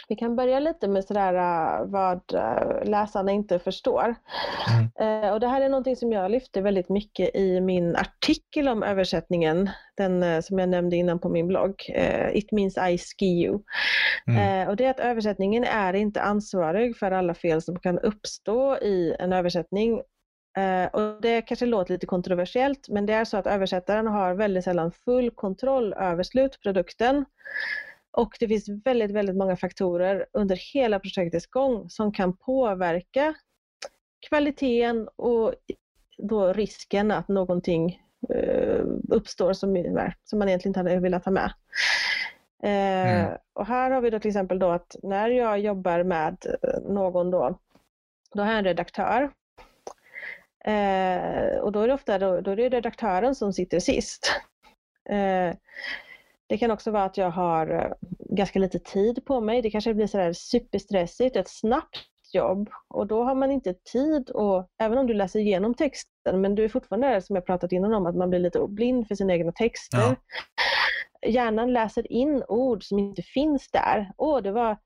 vi kan börja lite med sådär äh, vad äh, läsarna inte förstår. Mm. Uh, och det här är någonting som jag lyfter väldigt mycket i min artikel om översättningen, den uh, som jag nämnde innan på min blogg, uh, It means I ski you. Mm. och det är att översättningen är inte ansvarig för alla fel som kan uppstå i en översättning och Det kanske låter lite kontroversiellt men det är så att översättaren har väldigt sällan full kontroll över slutprodukten. Och det finns väldigt, väldigt många faktorer under hela projektets gång som kan påverka kvaliteten och då risken att någonting eh, uppstår som, som man egentligen inte hade velat ha med. Eh, mm. Och här har vi då till exempel då att när jag jobbar med någon då, då har jag en redaktör. Eh, och då är det ofta då, då är det redaktören som sitter sist. Eh, det kan också vara att jag har eh, ganska lite tid på mig. Det kanske blir sådär superstressigt, ett snabbt jobb och då har man inte tid och även om du läser igenom texten men du är fortfarande där som jag pratat innan om att man blir lite blind för sina egna texter. Ja. Hjärnan läser in ord som inte finns där. Åh, det var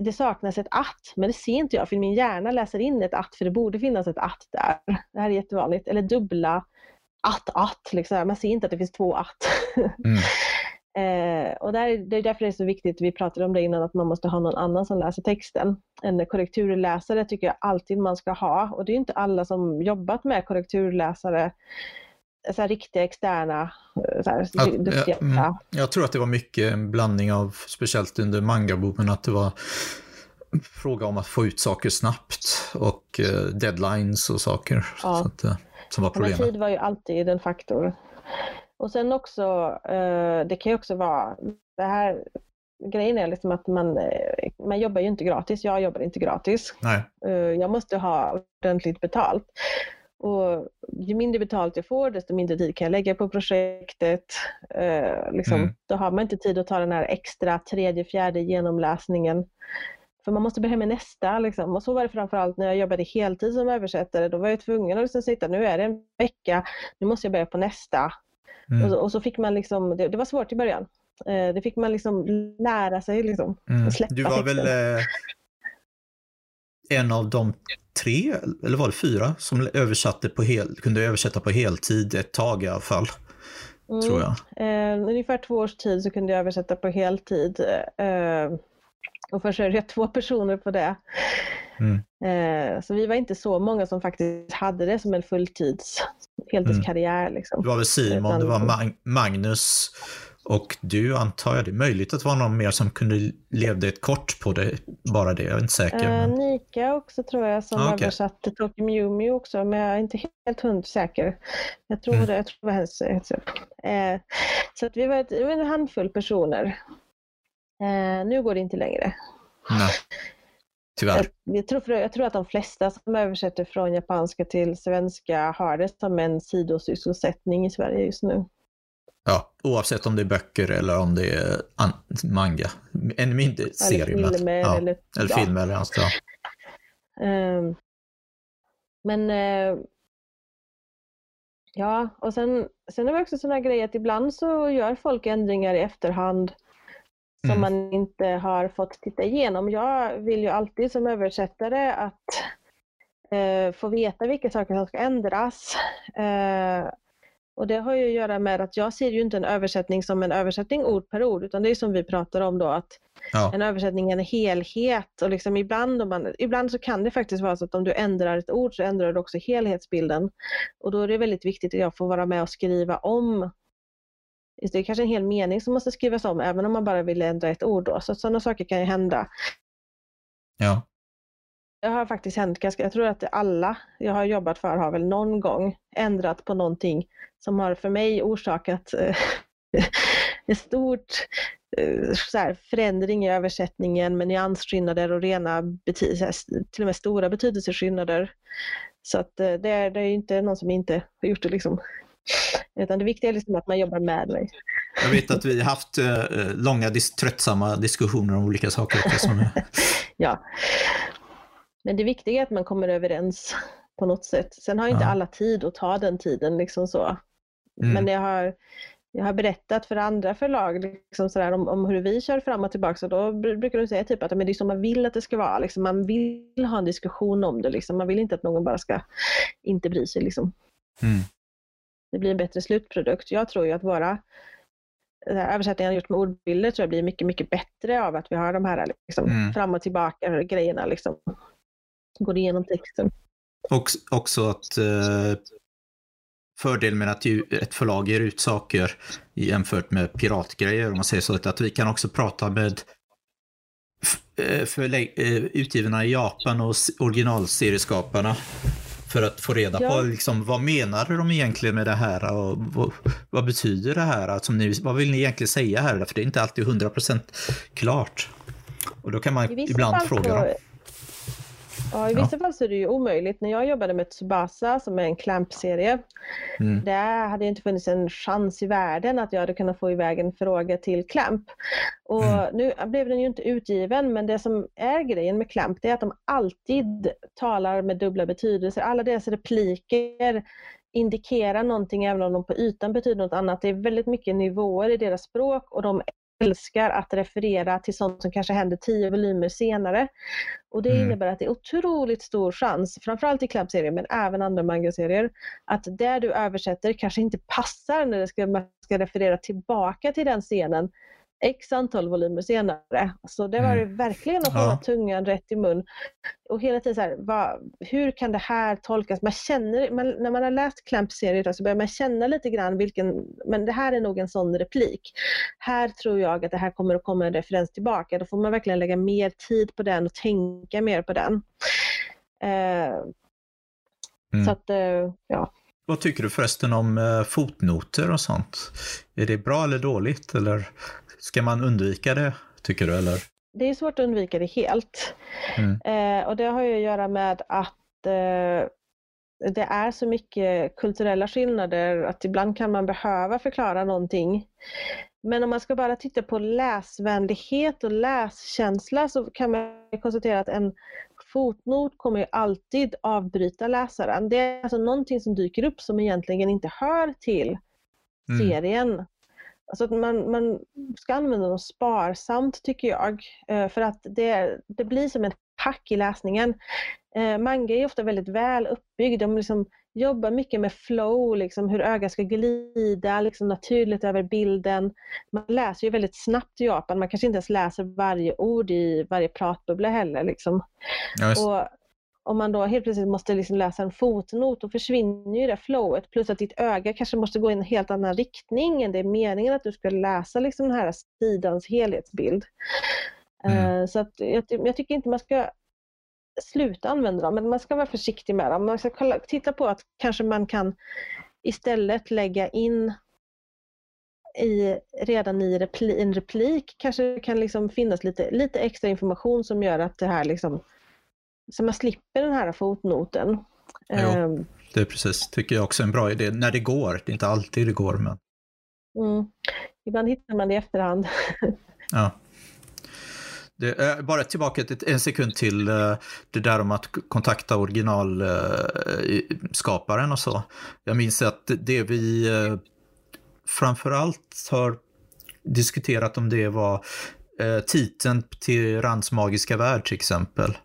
det saknas ett att, men det ser inte jag för min hjärna läser in ett att för det borde finnas ett att där. Det här är jättevanligt. Eller dubbla att, att, liksom. man ser inte att det finns två att. Mm. Eh, och där, det är därför det är så viktigt, vi pratade om det innan, att man måste ha någon annan som läser texten. En korrekturläsare tycker jag alltid man ska ha och det är inte alla som jobbat med korrekturläsare så här, riktiga externa, eh, så här, Ja, duktiga. ja, mm. Jag tror att det var mycket en blandning av, speciellt under mangaboomen, att det var fråga om att få ut saker snabbt och eh, deadlines och saker. Ja. Så att, eh, som var Men problemet. tid var ju alltid en faktor. Och sen också, eh, det kan ju också vara, det här grejen är liksom att man, eh, man jobbar ju inte gratis. Jag jobbar inte gratis. Nej. Eh, Jag måste ha ordentligt betalt. Och ju mindre betalt jag får, desto mindre tid kan jag lägga på projektet. Eh, liksom, Mm. Då har man inte tid att ta den här extra tredje, fjärde genomläsningen. För man måste börja med nästa. Liksom. Och så var det framförallt när jag jobbade heltid som översättare. Då var jag tvungen att liksom sitta, nu är det en vecka, nu måste jag börja på nästa. Mm. Och, så, och så fick man liksom, det, det var svårt i början. Eh, det fick man liksom lära sig. Liksom. Mm. Du var väl texten. eh, en av de tre, eller var det fyra, som översatte på hel, kunde översätta på heltid ett tag i alla fall, Mm. tror jag. Eh, ungefär två års tid så kunde jag översätta på heltid. Eh, och försörja två personer på det. Mm. Eh, så vi var inte så många som faktiskt hade det som en fulltids, heltidskarriär. Liksom. Det var väl Simon, Utan- det var Mag- Magnus och du antar jag. Det är möjligt att det var någon mer som kunde levde ett kort på det, bara det, jag är inte säker. Eh, men- Nika också tror jag som Ah, okej. översatte Tokyo Mew Mew också, men jag är inte helt hund säker. Jag tror Mm. det, jag tror det var hennes. Eh, så att vi var, ett, vi var en handfull personer. Eh, nu går det inte längre. Nej. Tyvärr. Jag, jag, tror, jag tror att de flesta som översätter från japanska till svenska har det som en sidosysselsättning i Sverige just nu. Ja, oavsett om det är böcker eller om det är an- manga. Ännu mindre men- filmer ja, eller, eller ja. filmer eller annat. Ja. Ehm, men eh, ja, och sen, sen är det också sådana grejer att ibland så gör folk ändringar i efterhand som Mm. man inte har fått titta igenom. Jag vill ju alltid som översättare att eh, få veta vilka saker som ska ändras. Eh, och det har ju att göra med att jag ser ju inte en översättning som en översättning ord per ord, utan det är som vi pratar om då, att Ja. en översättning är en helhet och liksom ibland, om man, ibland så kan det faktiskt vara så att om du ändrar ett ord så ändrar du också helhetsbilden. Och då är det väldigt viktigt att jag får vara med och skriva om. Det är kanske en hel mening som måste skrivas om även om man bara vill ändra ett ord. Då. Så sådana saker kan ju hända. ja. Det har faktiskt hänt ganska, jag tror att alla jag har jobbat för har väl någon gång ändrat på någonting som har för mig orsakat eh, ett stort eh, så här, förändring i översättningen med nyansskillnader och rena till och med stora betydelseskillnader. Så att eh, det är, det är inte någon som inte har gjort det liksom. Utan det viktiga är liksom att man jobbar med mig. Jag vet att vi har haft eh, långa, dis- tröttsamma diskussioner om olika saker. också Som, Ja. Men det viktiga är att man kommer överens på något sätt. Sen har inte Ja. alla tid att ta den tiden. Liksom så. Mm. Men jag har, jag har berättat för andra förlag liksom sådär, om, om hur vi kör fram och tillbaka. Och då br- brukar de säga typ att men det är som man vill att det ska vara. Liksom. Man vill ha en diskussion om det. Liksom. Man vill inte att någon bara ska inte bry sig. Liksom. mm. Det blir en bättre slutprodukt. Jag tror ju att våra översättningar gjort med ordbilder tror jag blir mycket, mycket bättre av att vi har de här liksom, Mm. fram och tillbaka grejerna. Liksom. Går igenom texten. Och också att eh, fördelen med att ett förlag ger ut saker jämfört med piratgrejer, om man säger så, att vi kan också prata med eh, förlä- eh, utgivarna i Japan och originalserieskaparna för att få reda Ja. på liksom, vad menade de egentligen med det här och vad, vad betyder det här? Alltså, ni, vad vill ni egentligen säga här? För det är inte alltid 100% klart. Och då kan man ibland fråga dem. Ja, i Ja. vissa fall så är det ju omöjligt. När jag jobbade med Tsubasa som är en Clamp-serie, Mm. där hade det inte funnits en chans i världen att jag hade kunnat få iväg en fråga till Clamp. Och Mm. nu blev den ju inte utgiven, men det som är grejen med Clamp, det är att de alltid talar med dubbla betydelser. Alla deras repliker indikerar någonting även om de på ytan betyder något annat. Det är väldigt mycket nivåer i deras språk och de älskar att referera till sånt som kanske händer tio volymer senare. Och det Mm. innebär att det är otroligt stor chans, framförallt i Clamp-serien men även andra manga-serier, att det du översätter kanske inte passar när det ska, man ska referera tillbaka till den scenen. X antal volymer senare. Så det var mm. verkligen att hålla ja. tungan rätt i mun. Och hela tiden så här, vad, hur kan det här tolkas? Man känner, man, när man har läst Clamp-serier så börjar man känna lite grann vilken, men det här är nog en sån replik. Här tror jag att det här kommer att komma en referens tillbaka. Då får man verkligen lägga mer tid på den och tänka mer på den. Eh, mm. Så att, eh, ja. Vad tycker du förresten om eh, fotnoter och sånt? Är det bra eller dåligt? Eller ska man undvika det, tycker du? Eller? Det är svårt att undvika det helt. Mm. Eh, och det har ju att göra med att eh, det är så mycket kulturella skillnader att ibland kan man behöva förklara någonting. Men om man ska bara titta på läsvänlighet och läskänsla så kan man konstatera att en fotnot kommer ju alltid avbryta läsaren. Det är alltså någonting som dyker upp som egentligen inte hör till mm. serien. Alltså att man, man ska använda dem sparsamt tycker jag. Eh, för att det, det blir som en hack i läsningen. Eh, manga är ofta väldigt väl uppbyggd. De liksom jobbar mycket med flow, liksom hur ögat ska glida liksom naturligt över bilden. Man läser ju väldigt snabbt i Japan. Man kanske inte ens läser varje ord i varje pratbubbla heller. Liksom. Och om man då helt plötsligt måste liksom läsa en fotnot, då försvinner ju det flowet. Plus att ditt öga kanske måste gå i en helt annan riktning än det är meningen att du ska läsa liksom den här sidans helhetsbild. Mm. Uh, så att jag, jag, tycker inte man ska sluta använda dem, men man ska vara försiktig med dem. Man ska kolla, titta på att kanske man kan istället lägga in i, redan i repli, en replik kanske kan liksom finnas lite, lite extra information som gör att det här liksom, så man slipper den här fotnoten. Jo, um, det är precis, tycker jag också är en bra idé, när det går. Det är inte alltid det går, men... Mm. Ibland hittar man det i efterhand. ja. Det, bara tillbaka till, en sekund till uh, det där om att kontakta originalskaparen uh, och så. Jag minns att det vi framförallt har diskuterat om det var titeln till Rands magiska värld till exempel.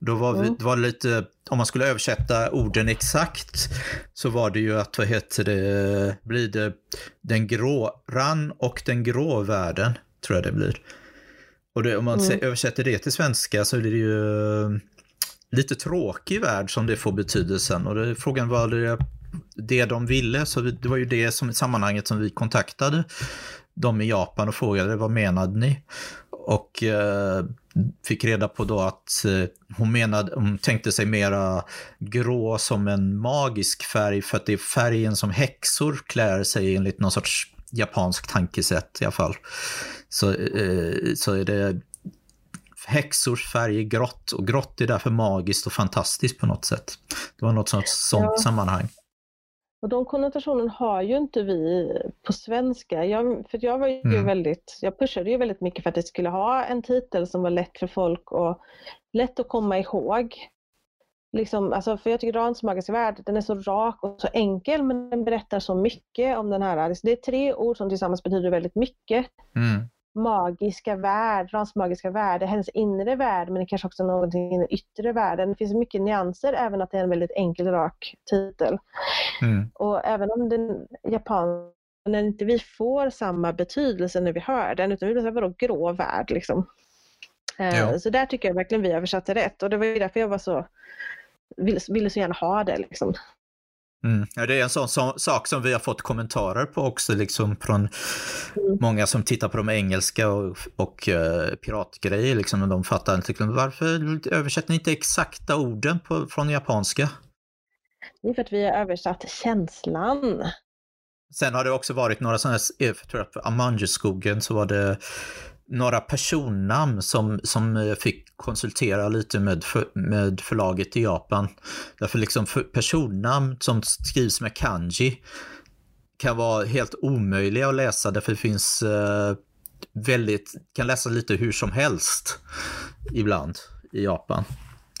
Då var, vi, mm. var det lite, om man skulle översätta orden exakt, så var det ju att, vad heter det, blir det den grå, rann och den grå världen, tror jag det blir. Och det, om man mm. översätter det till svenska så är det ju eh, lite tråkig värld som det får betydelsen. Och det, frågan var det, det de ville, så det var ju det som sammanhanget som vi kontaktade dem i Japan och frågade vad menade ni? Och eh, fick reda på då att eh, hon, menade, hon tänkte sig mera grå som en magisk färg för att det är färgen som häxor klär sig enligt någon sorts japansk tankesätt i alla fall. Så, eh, så är det häxors färg är grått och grått är därför magiskt och fantastiskt på något sätt. Det var något sånt, sånt ja. sammanhang. Och de konnotationerna har ju inte vi på svenska. Jag, för jag var ju mm. väldigt, jag pushade ju väldigt mycket för att det skulle ha en titel som var lätt för folk och lätt att komma ihåg. Liksom, alltså, för jag tycker Rans magiska värld, den är så rak och så enkel men den berättar så mycket om den här. Alltså, det är tre ord som tillsammans betyder väldigt mycket. Mm. Magiska värld, Rans magiska värld, hennes inre värld men det kanske också någonting i den yttre världen. Det finns mycket nyanser även att det är en väldigt enkel rak titel. Mm. Och även om den japan när inte vi får samma betydelse när vi hör den utan vi blir vadå grå värld liksom. Eh, så där tycker jag verkligen vi översatte rätt och det var ju därför jag var så ville, ville så gärna ha det. Liksom. Mm. Ja, det är en sån, sån, sak som vi har fått kommentarer på också, liksom från mm. många som tittar på de engelska och, och uh, piratgrejer. Liksom, de fattar inte, liksom, varför översätter ni inte exakta orden på, från japanska? Det är för att vi har översatt känslan. Sen har det också varit några sådana här, jag tror att på Amanji-skogen så var det några personnamn som, som eh, fick konsultera lite med, för, med förlaget i Japan. Därför liksom för personnamn som skrivs med kanji kan vara helt omöjliga att läsa därför det finns eh, väldigt, kan läsa lite hur som helst ibland i Japan.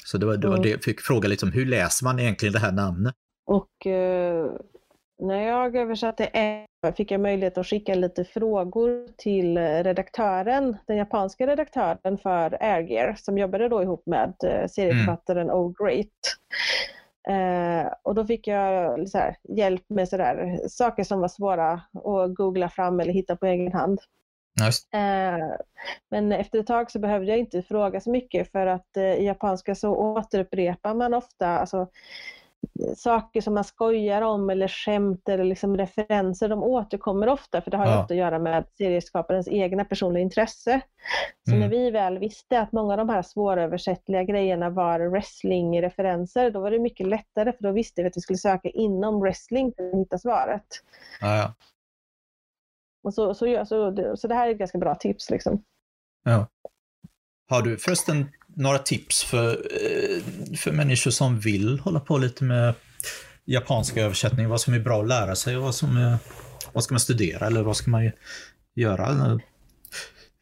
Så det var, det var det, jag fick fråga lite om hur läser man egentligen det här namnet? Och eh, när jag översatte fick jag möjlighet att skicka lite frågor till redaktören, den japanska redaktören för Airgear som jobbade då ihop med eh, serieförfattaren mm. O Great. Eh, och då fick jag här, hjälp med så där, saker som var svåra att googla fram eller hitta på egen hand. Just. Eh, men efter ett tag så behövde jag inte fråga så mycket för att eh, i japanska så återupprepar man ofta alltså, saker som man skojar om eller skämt eller liksom referenser, de återkommer ofta för det har Ja. ofta att göra med serieskaparens egna personliga intresse. Så Mm. när vi väl visste att många av de här svåröversättliga grejerna var wrestling-referenser, då var det mycket lättare för då visste vi att vi skulle söka inom wrestling för att hitta svaret. Ja, ja. Och så, så, så, så det här är ett ganska bra tips. Liksom. Ja. Har du förresten några tips för, eh, för människor som vill hålla på lite med japanska översättning? Vad som är bra att lära sig och vad som är, vad ska man studera eller vad ska man göra?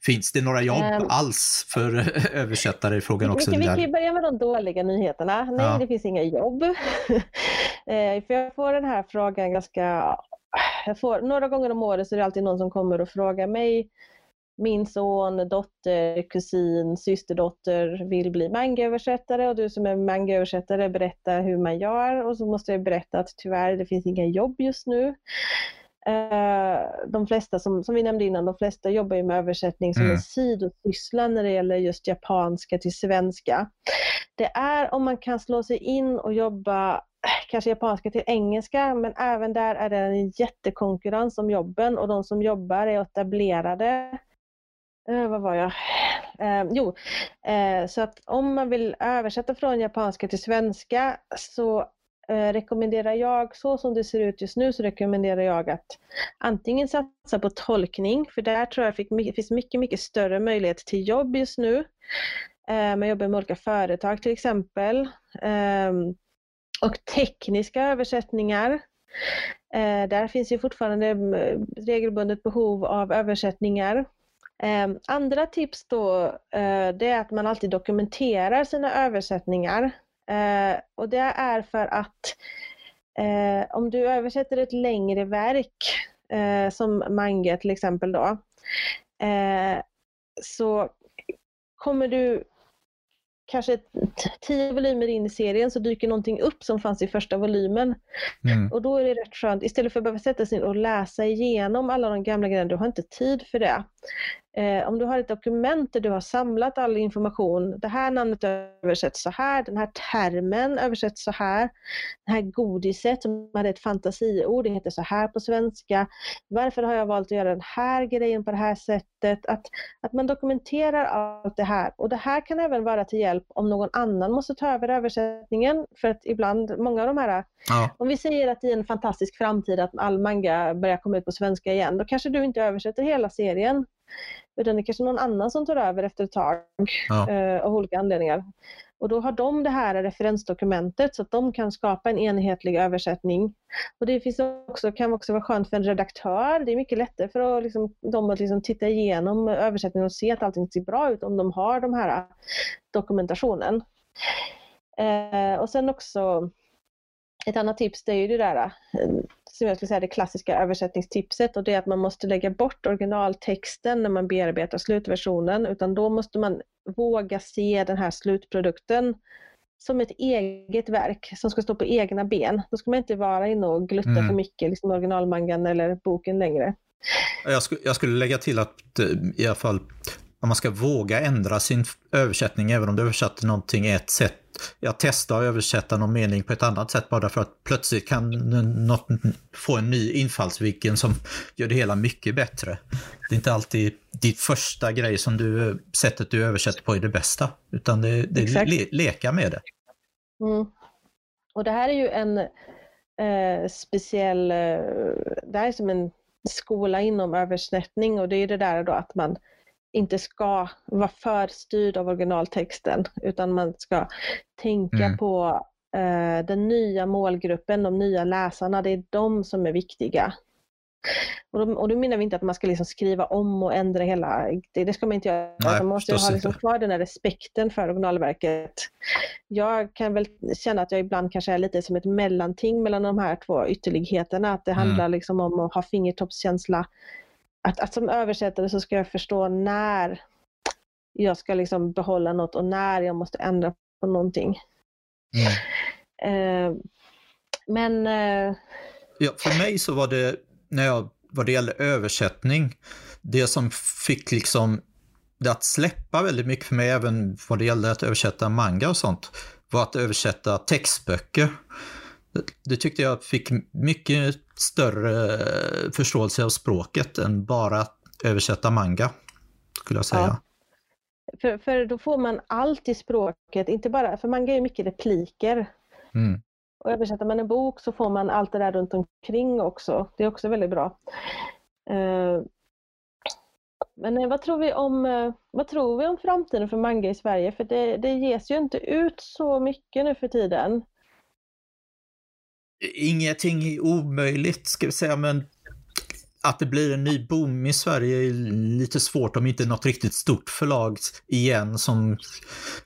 Finns det några jobb Ehm. alls för översättare i frågan också? Vi, vi kan där? ju börja med de dåliga nyheterna. Nej, Ja. det finns inga jobb. Eh, För jag får den här frågan ganska... Jag får, några gånger om året så är det alltid någon som kommer och frågar mig. Min son, dotter, kusin, systerdotter vill bli mangaöversättare och du som är mangaöversättare berättar hur man gör och så måste jag berätta att tyvärr det finns inga jobb just nu. Eh, De flesta, som, som vi nämnde innan, de flesta jobbar ju med översättning som Mm. en sidosyssla när det gäller just japanska till svenska. Det är om man kan slå sig in och jobba kanske japanska till engelska, men även där är det en jättekonkurrens om jobben och de som jobbar är etablerade. Eh, vad var jag? Eh, jo, eh, så att om man vill översätta från japanska till svenska så eh, rekommenderar jag, så som det ser ut just nu, så rekommenderar jag att antingen satsa på tolkning, för där tror jag det finns mycket, mycket större möjlighet till jobb just nu. Eh, Man jobbar med olika företag till exempel. Ehm, och tekniska översättningar. Eh, Där finns ju fortfarande eh, regelbundet behov av översättningar. Eh, Andra tips då, eh, det är att man alltid dokumenterar sina översättningar. Eh, Och det är för att eh, om du översätter ett längre verk, som manga till exempel då, så kommer du kanske tio volymer in i serien så dyker någonting upp som fanns i första volymen. Mm. Och då är det rätt skönt, istället för att behöva sätta sig in och läsa igenom alla de gamla grejerna, du har inte tid för det. Eh, om du har ett dokument där du har samlat all information, det här namnet översätts så här, den här termen översätts så här, det här godiset som hade ett fantasiord, det heter så här på svenska. Varför har jag valt att göra den här grejen på det här sättet? Att, att man dokumenterar allt det här. Och det här kan även vara till hjälp om någon annan måste ta över översättningen. För att ibland, många av de här Ja. om vi säger att i en fantastisk framtid att all manga börjar komma ut på svenska igen, då kanske du inte översätter hela serien. Utan det är kanske någon annan som tar över efter ett tag Ja. eh, av olika anledningar. Och då har de det här referensdokumentet så att de kan skapa en enhetlig översättning. Och det finns också, kan också vara skönt för en redaktör. Det är mycket lättare för att, liksom, dem att liksom titta igenom översättningen och se att allting ser bra ut om de har de här dokumentationen. Eh, och sen också ett annat tips det är ju det där eh, som jag skulle säga det klassiska översättningstipset och det är att man måste lägga bort originaltexten när man bearbetar slutversionen utan då måste man våga se den här slutprodukten som ett eget verk som ska stå på egna ben. Då ska man inte vara inne och glutta Mm. för mycket liksom originalmangan eller boken längre. Jag, skulle, jag skulle lägga till att eh, i alla fall om man ska våga ändra sin översättning, även om du översätter någonting ett sätt. Jag testar att översätta någon mening på ett annat sätt bara för att plötsligt kan något få en ny infallsvinkel som gör det hela mycket bättre. Det är inte alltid ditt första grej som du, sättet du översätter på är det bästa, utan det, det är le, leka med det. Mm. Och det här är ju en eh, speciell, eh, det här är som en skola inom översättning och det är det där då att man inte ska vara för styrd av originaltexten utan man ska tänka Mm. på eh, den nya målgruppen, de nya läsarna, det är de som är viktiga. Och då, och då menar vi inte att man ska liksom skriva om och ändra hela, det, det ska man inte göra. Nej, man måste ha liksom kvar den här respekten för originalverket. Jag kan väl känna att jag ibland kanske är lite som ett mellanting mellan de här två ytterligheterna. Att det Mm. handlar liksom om att ha fingertoppskänsla. Att, att som översättare så ska jag förstå när jag ska liksom behålla något och när jag måste ändra på någonting. Mm. Eh, men eh, Ja, för mig så var det, när jag vad det gäller översättning, det som fick liksom det att släppa väldigt mycket för mig, även vad det gällde att översätta manga och sånt, var att översätta textböcker. Det tyckte jag fick mycket större förståelse av språket än bara att översätta manga, skulle jag säga. Ja. För, för då får man allt i språket, inte bara, för manga är mycket repliker. Mm. Och översätter man en bok så får man allt det där runt omkring också. Det är också väldigt bra. Uh, men eh, vad tror, vi om, eh, vad tror vi om framtiden för manga i Sverige? För det, det ges ju inte ut så mycket nu för tiden. Ingenting är omöjligt, ska vi säga, men att det blir en ny boom i Sverige är lite svårt om inte något riktigt stort förlag igen som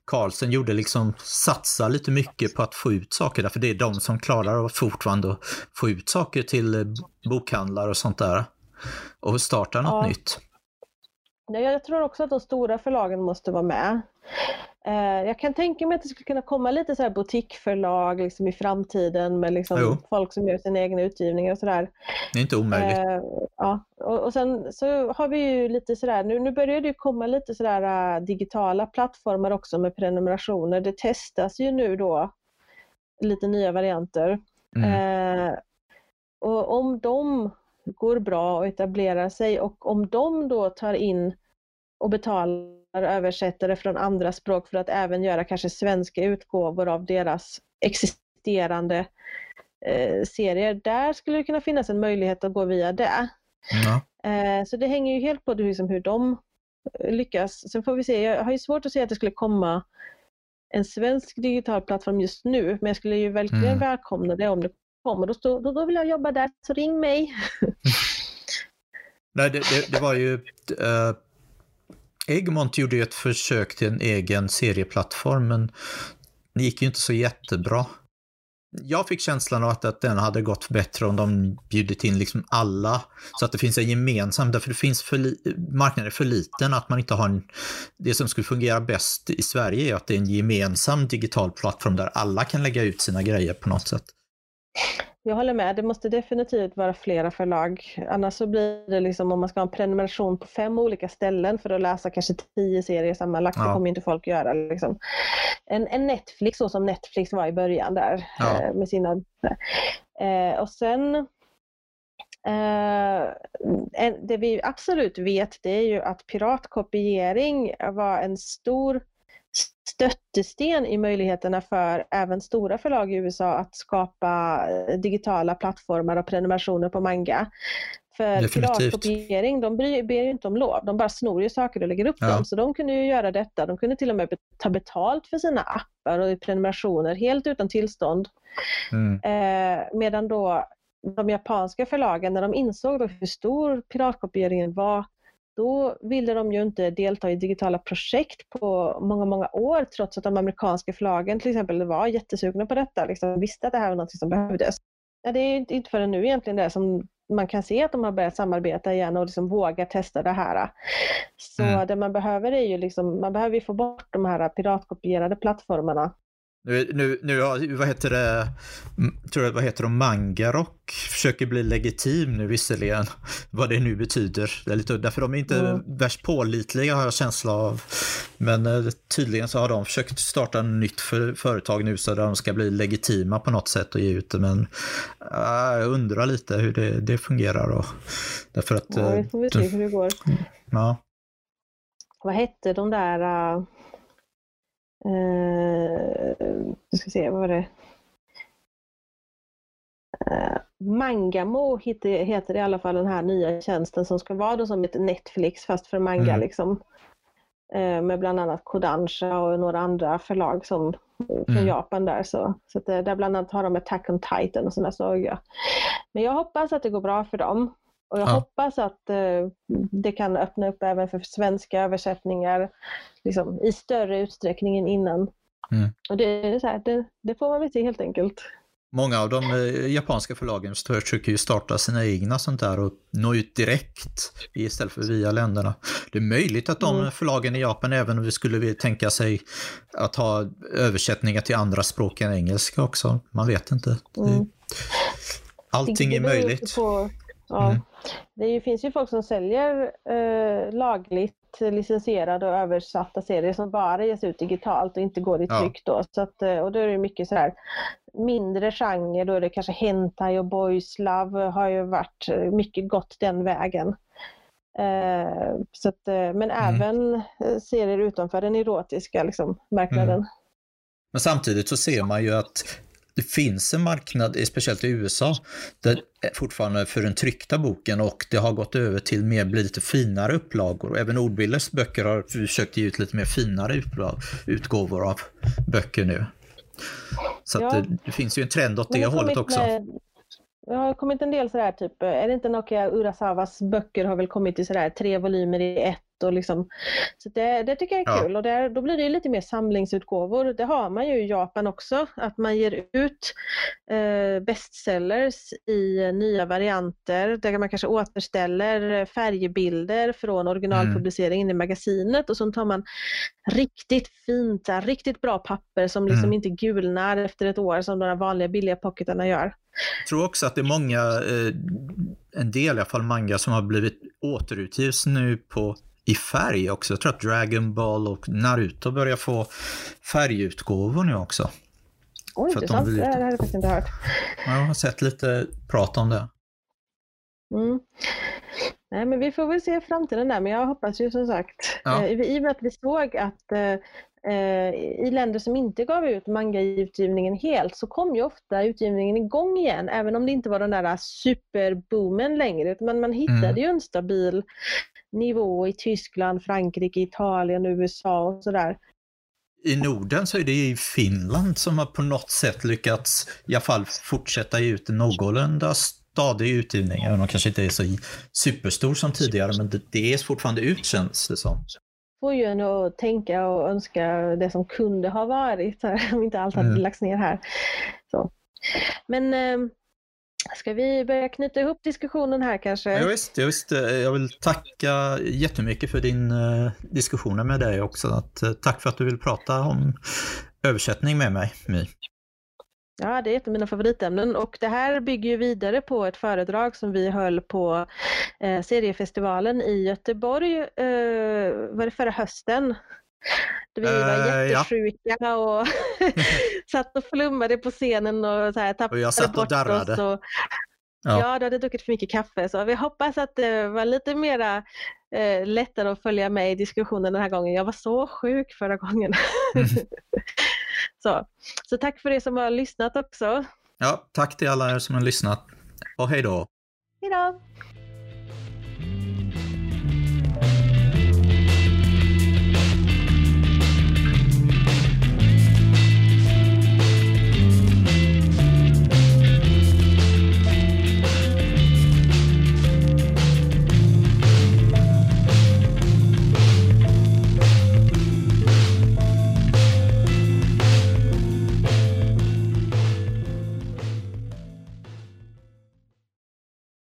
Carlsen gjorde, liksom satsa lite mycket på att få ut saker därför det är de som klarar av fortfarande att få ut saker till bokhandlar och sånt där. Och starta något ja. nytt. Jag tror också att de stora förlagen måste vara med. Eh, jag kan tänka mig att det skulle kunna komma lite så här butikförlag liksom i framtiden med liksom folk som gör sina egna utgivningar och sådär. Det är inte omöjligt. Eh, ja, och, och, sen så har vi ju lite sådär, nu, nu börjar det komma lite sådär uh, digitala plattformar också med prenumerationer. Det testas ju nu då lite nya varianter. Mm. Eh, och om de går bra och etablerar sig och om de då tar in och betalar översättare från andra språk för att även göra kanske svenska utgåvor av deras existerande eh, serier. Där skulle det kunna finnas en möjlighet att gå via det. Ja. Eh, så det hänger ju helt på liksom hur de eh, lyckas. Sen får vi se, jag har ju svårt att se att det skulle komma en svensk digital plattform just nu, men jag skulle ju verkligen mm. välkomna det om det kommer. Då, stå, då, då vill jag jobba där, så ring mig. Nej, det, det, det, var ju... Äh, Egmont gjorde ju ett försök till en egen serieplattform, men det gick ju inte så jättebra. Jag fick känslan av att, att den hade gått bättre om de bjudit in liksom alla, så att det finns en gemensam, därför det finns för marknaden är för liten, att man inte har en, det som skulle fungera bäst i Sverige är att det är en gemensam digital plattform där alla kan lägga ut sina grejer på något sätt. Jag håller med, det måste definitivt vara flera förlag. Annars så blir det liksom om man ska ha en prenumeration på fem olika ställen för att läsa kanske tio serier sammanlagt, ja. det kommer inte folk göra. Liksom. En, en, Netflix så som Netflix var i början där ja. eh, med sina... Eh, och sen eh, det vi absolut vet det är ju att piratkopiering var en stor stöttesten i möjligheterna för även stora förlag i USA att skapa eh, digitala plattformar och prenumerationer på manga. För piratkopiering, de ber ju inte om lov, de bara snor ju saker och lägger upp ja. dem. Så de kunde ju göra detta, de kunde till och med ta betalt för sina appar och prenumerationer helt utan tillstånd. Mm. Eh, medan då de japanska förlagen, när de insåg hur stor piratkopieringen var, då ville de ju inte delta i digitala projekt på många, många år trots att de amerikanska förlagen till exempel var jättesugna på detta, liksom visste att det här var något som behövdes. Ja, det är inte förrän nu egentligen det som man kan se att de har börjat samarbeta igen och liksom vågar testa det här. Så mm. det man behöver är ju liksom, man behöver få bort de här piratkopierade plattformarna nu, nu, nu vad heter det, tror jag, vad heter de, Mangarock försöker bli legitim nu visserligen, vad det nu betyder. Det är lite därför de är inte mm. värst pålitliga har jag känsla av. Men eh, tydligen så har de försökt starta ett nytt för, företag nu så där de ska bli legitima på något sätt och ge ut det. Men äh, jag undrar lite hur det, det fungerar. Och, därför att, ja, vi får vi se hur det går. Ja. Vad hette de där uh Uh, ska se, vad var det? Uh, Mangamo heter, heter i alla fall den här nya tjänsten som ska vara då som ett Netflix fast för manga mm. liksom. Uh, med bland annat Kodansha och några andra förlag som, från mm. Japan där. Så, så att, där bland annat har de Attack on Titan och sådana saker. Men jag hoppas att det går bra för dem. Och jag ja. hoppas att eh, det kan öppna upp även för svenska översättningar liksom, i större utsträckning än innan. Mm. Och det, är så här, det, det, får man väl se helt enkelt. Många av de eh, japanska förlagen försöker ju starta sina egna sånt där och nå ut direkt istället för via länderna. Det är möjligt att de mm. förlagen i Japan även om vi skulle tänka sig att ha översättningar till andra språk än engelska också. Man vet inte. Mm. Allting är möjligt. På ja. Mm. Det finns ju folk som säljer eh, lagligt licensierade och översatta serier som bara ges ut digitalt och inte går i tryck ja. då. Så att, eh, och då är det mycket så här mindre genre, då är det kanske hentai och boys love har ju varit eh, mycket gått den vägen. Eh, så att, eh, men mm. även serier utanför den erotiska liksom, marknaden. Mm. Men samtidigt så ser man ju att det finns en marknad, speciellt i USA, där fortfarande för den tryckta boken och det har gått över till mer bli lite finare upplagor. Även Ordbilders böcker har försökt ge ut lite mer finare utgåvor av böcker nu. Så ja. det, det, finns ju en trend åt det hållet också. Med, det har kommit en del sådär typ, är det inte Nokia Urasawas böcker har väl kommit i sådär tre volymer i ett och liksom, så det, det tycker jag är kul och där, då blir det lite mer samlingsutgåvor. Det har man ju i Japan också, att man ger ut eh, bestsellers i nya varianter där man kanske återställer färgbilder från originalpubliceringen mm. i magasinet och så tar man riktigt fint, riktigt bra papper som liksom mm. inte gulnar efter ett år som de vanliga billiga pocketarna gör. Jag tror också att det är många, eh, en del i alla fall manga som har blivit återutgivs nu på i färg också. Jag tror att Dragon Ball och Naruto börjar få färgutgåvor nu också. Oj, intressant. De lite... Det har jag faktiskt inte hört. Jag har sett lite prat om det. Mm. Nej, men vi får väl se framtiden där, men jag hoppas ju som sagt, ja. eh, i och med att vi såg att eh, eh, i länder som inte gav ut manga-utgivningen helt så kom ju ofta utgivningen igång igen, även om det inte var den där superboomen längre, utan man hittade mm. ju en stabil nivå i Tyskland, Frankrike, Italien, USA och sådär. I Norden så är det i Finland som har på något sätt lyckats i alla fall fortsätta ge ut någorlunda stadig utgivning, även om den kanske inte är så superstor som tidigare, men det, det är fortfarande ut känns det som. Får ju en att tänka och önska det som kunde ha varit, om inte allt hade mm. lagts ner här. Så. Men eh, Ska vi börja knyta ihop diskussionen här kanske? Ja, visst, ja, visst. Jag vill tacka jättemycket för din uh, diskussioner med dig också. Att, uh, tack för att du vill prata om översättning med mig, My. Ja, det är ett av mina favoritämnen och det här bygger ju vidare på ett föredrag som vi höll på eh, seriefestivalen i Göteborg, eh, var det förra hösten? Vi var uh, jättesjuka ja. och satt och flummade på scenen och så här, tappade och jag satt bort och darrade. oss. Och, ja. ja, du hade druckit för mycket kaffe så vi hoppas att det var lite mera eh, lättare att följa med i diskussionen den här gången. Jag var så sjuk förra gången. Mm. så. så tack för er som har lyssnat också. Ja, tack till alla er som har lyssnat och hej då. Hej då.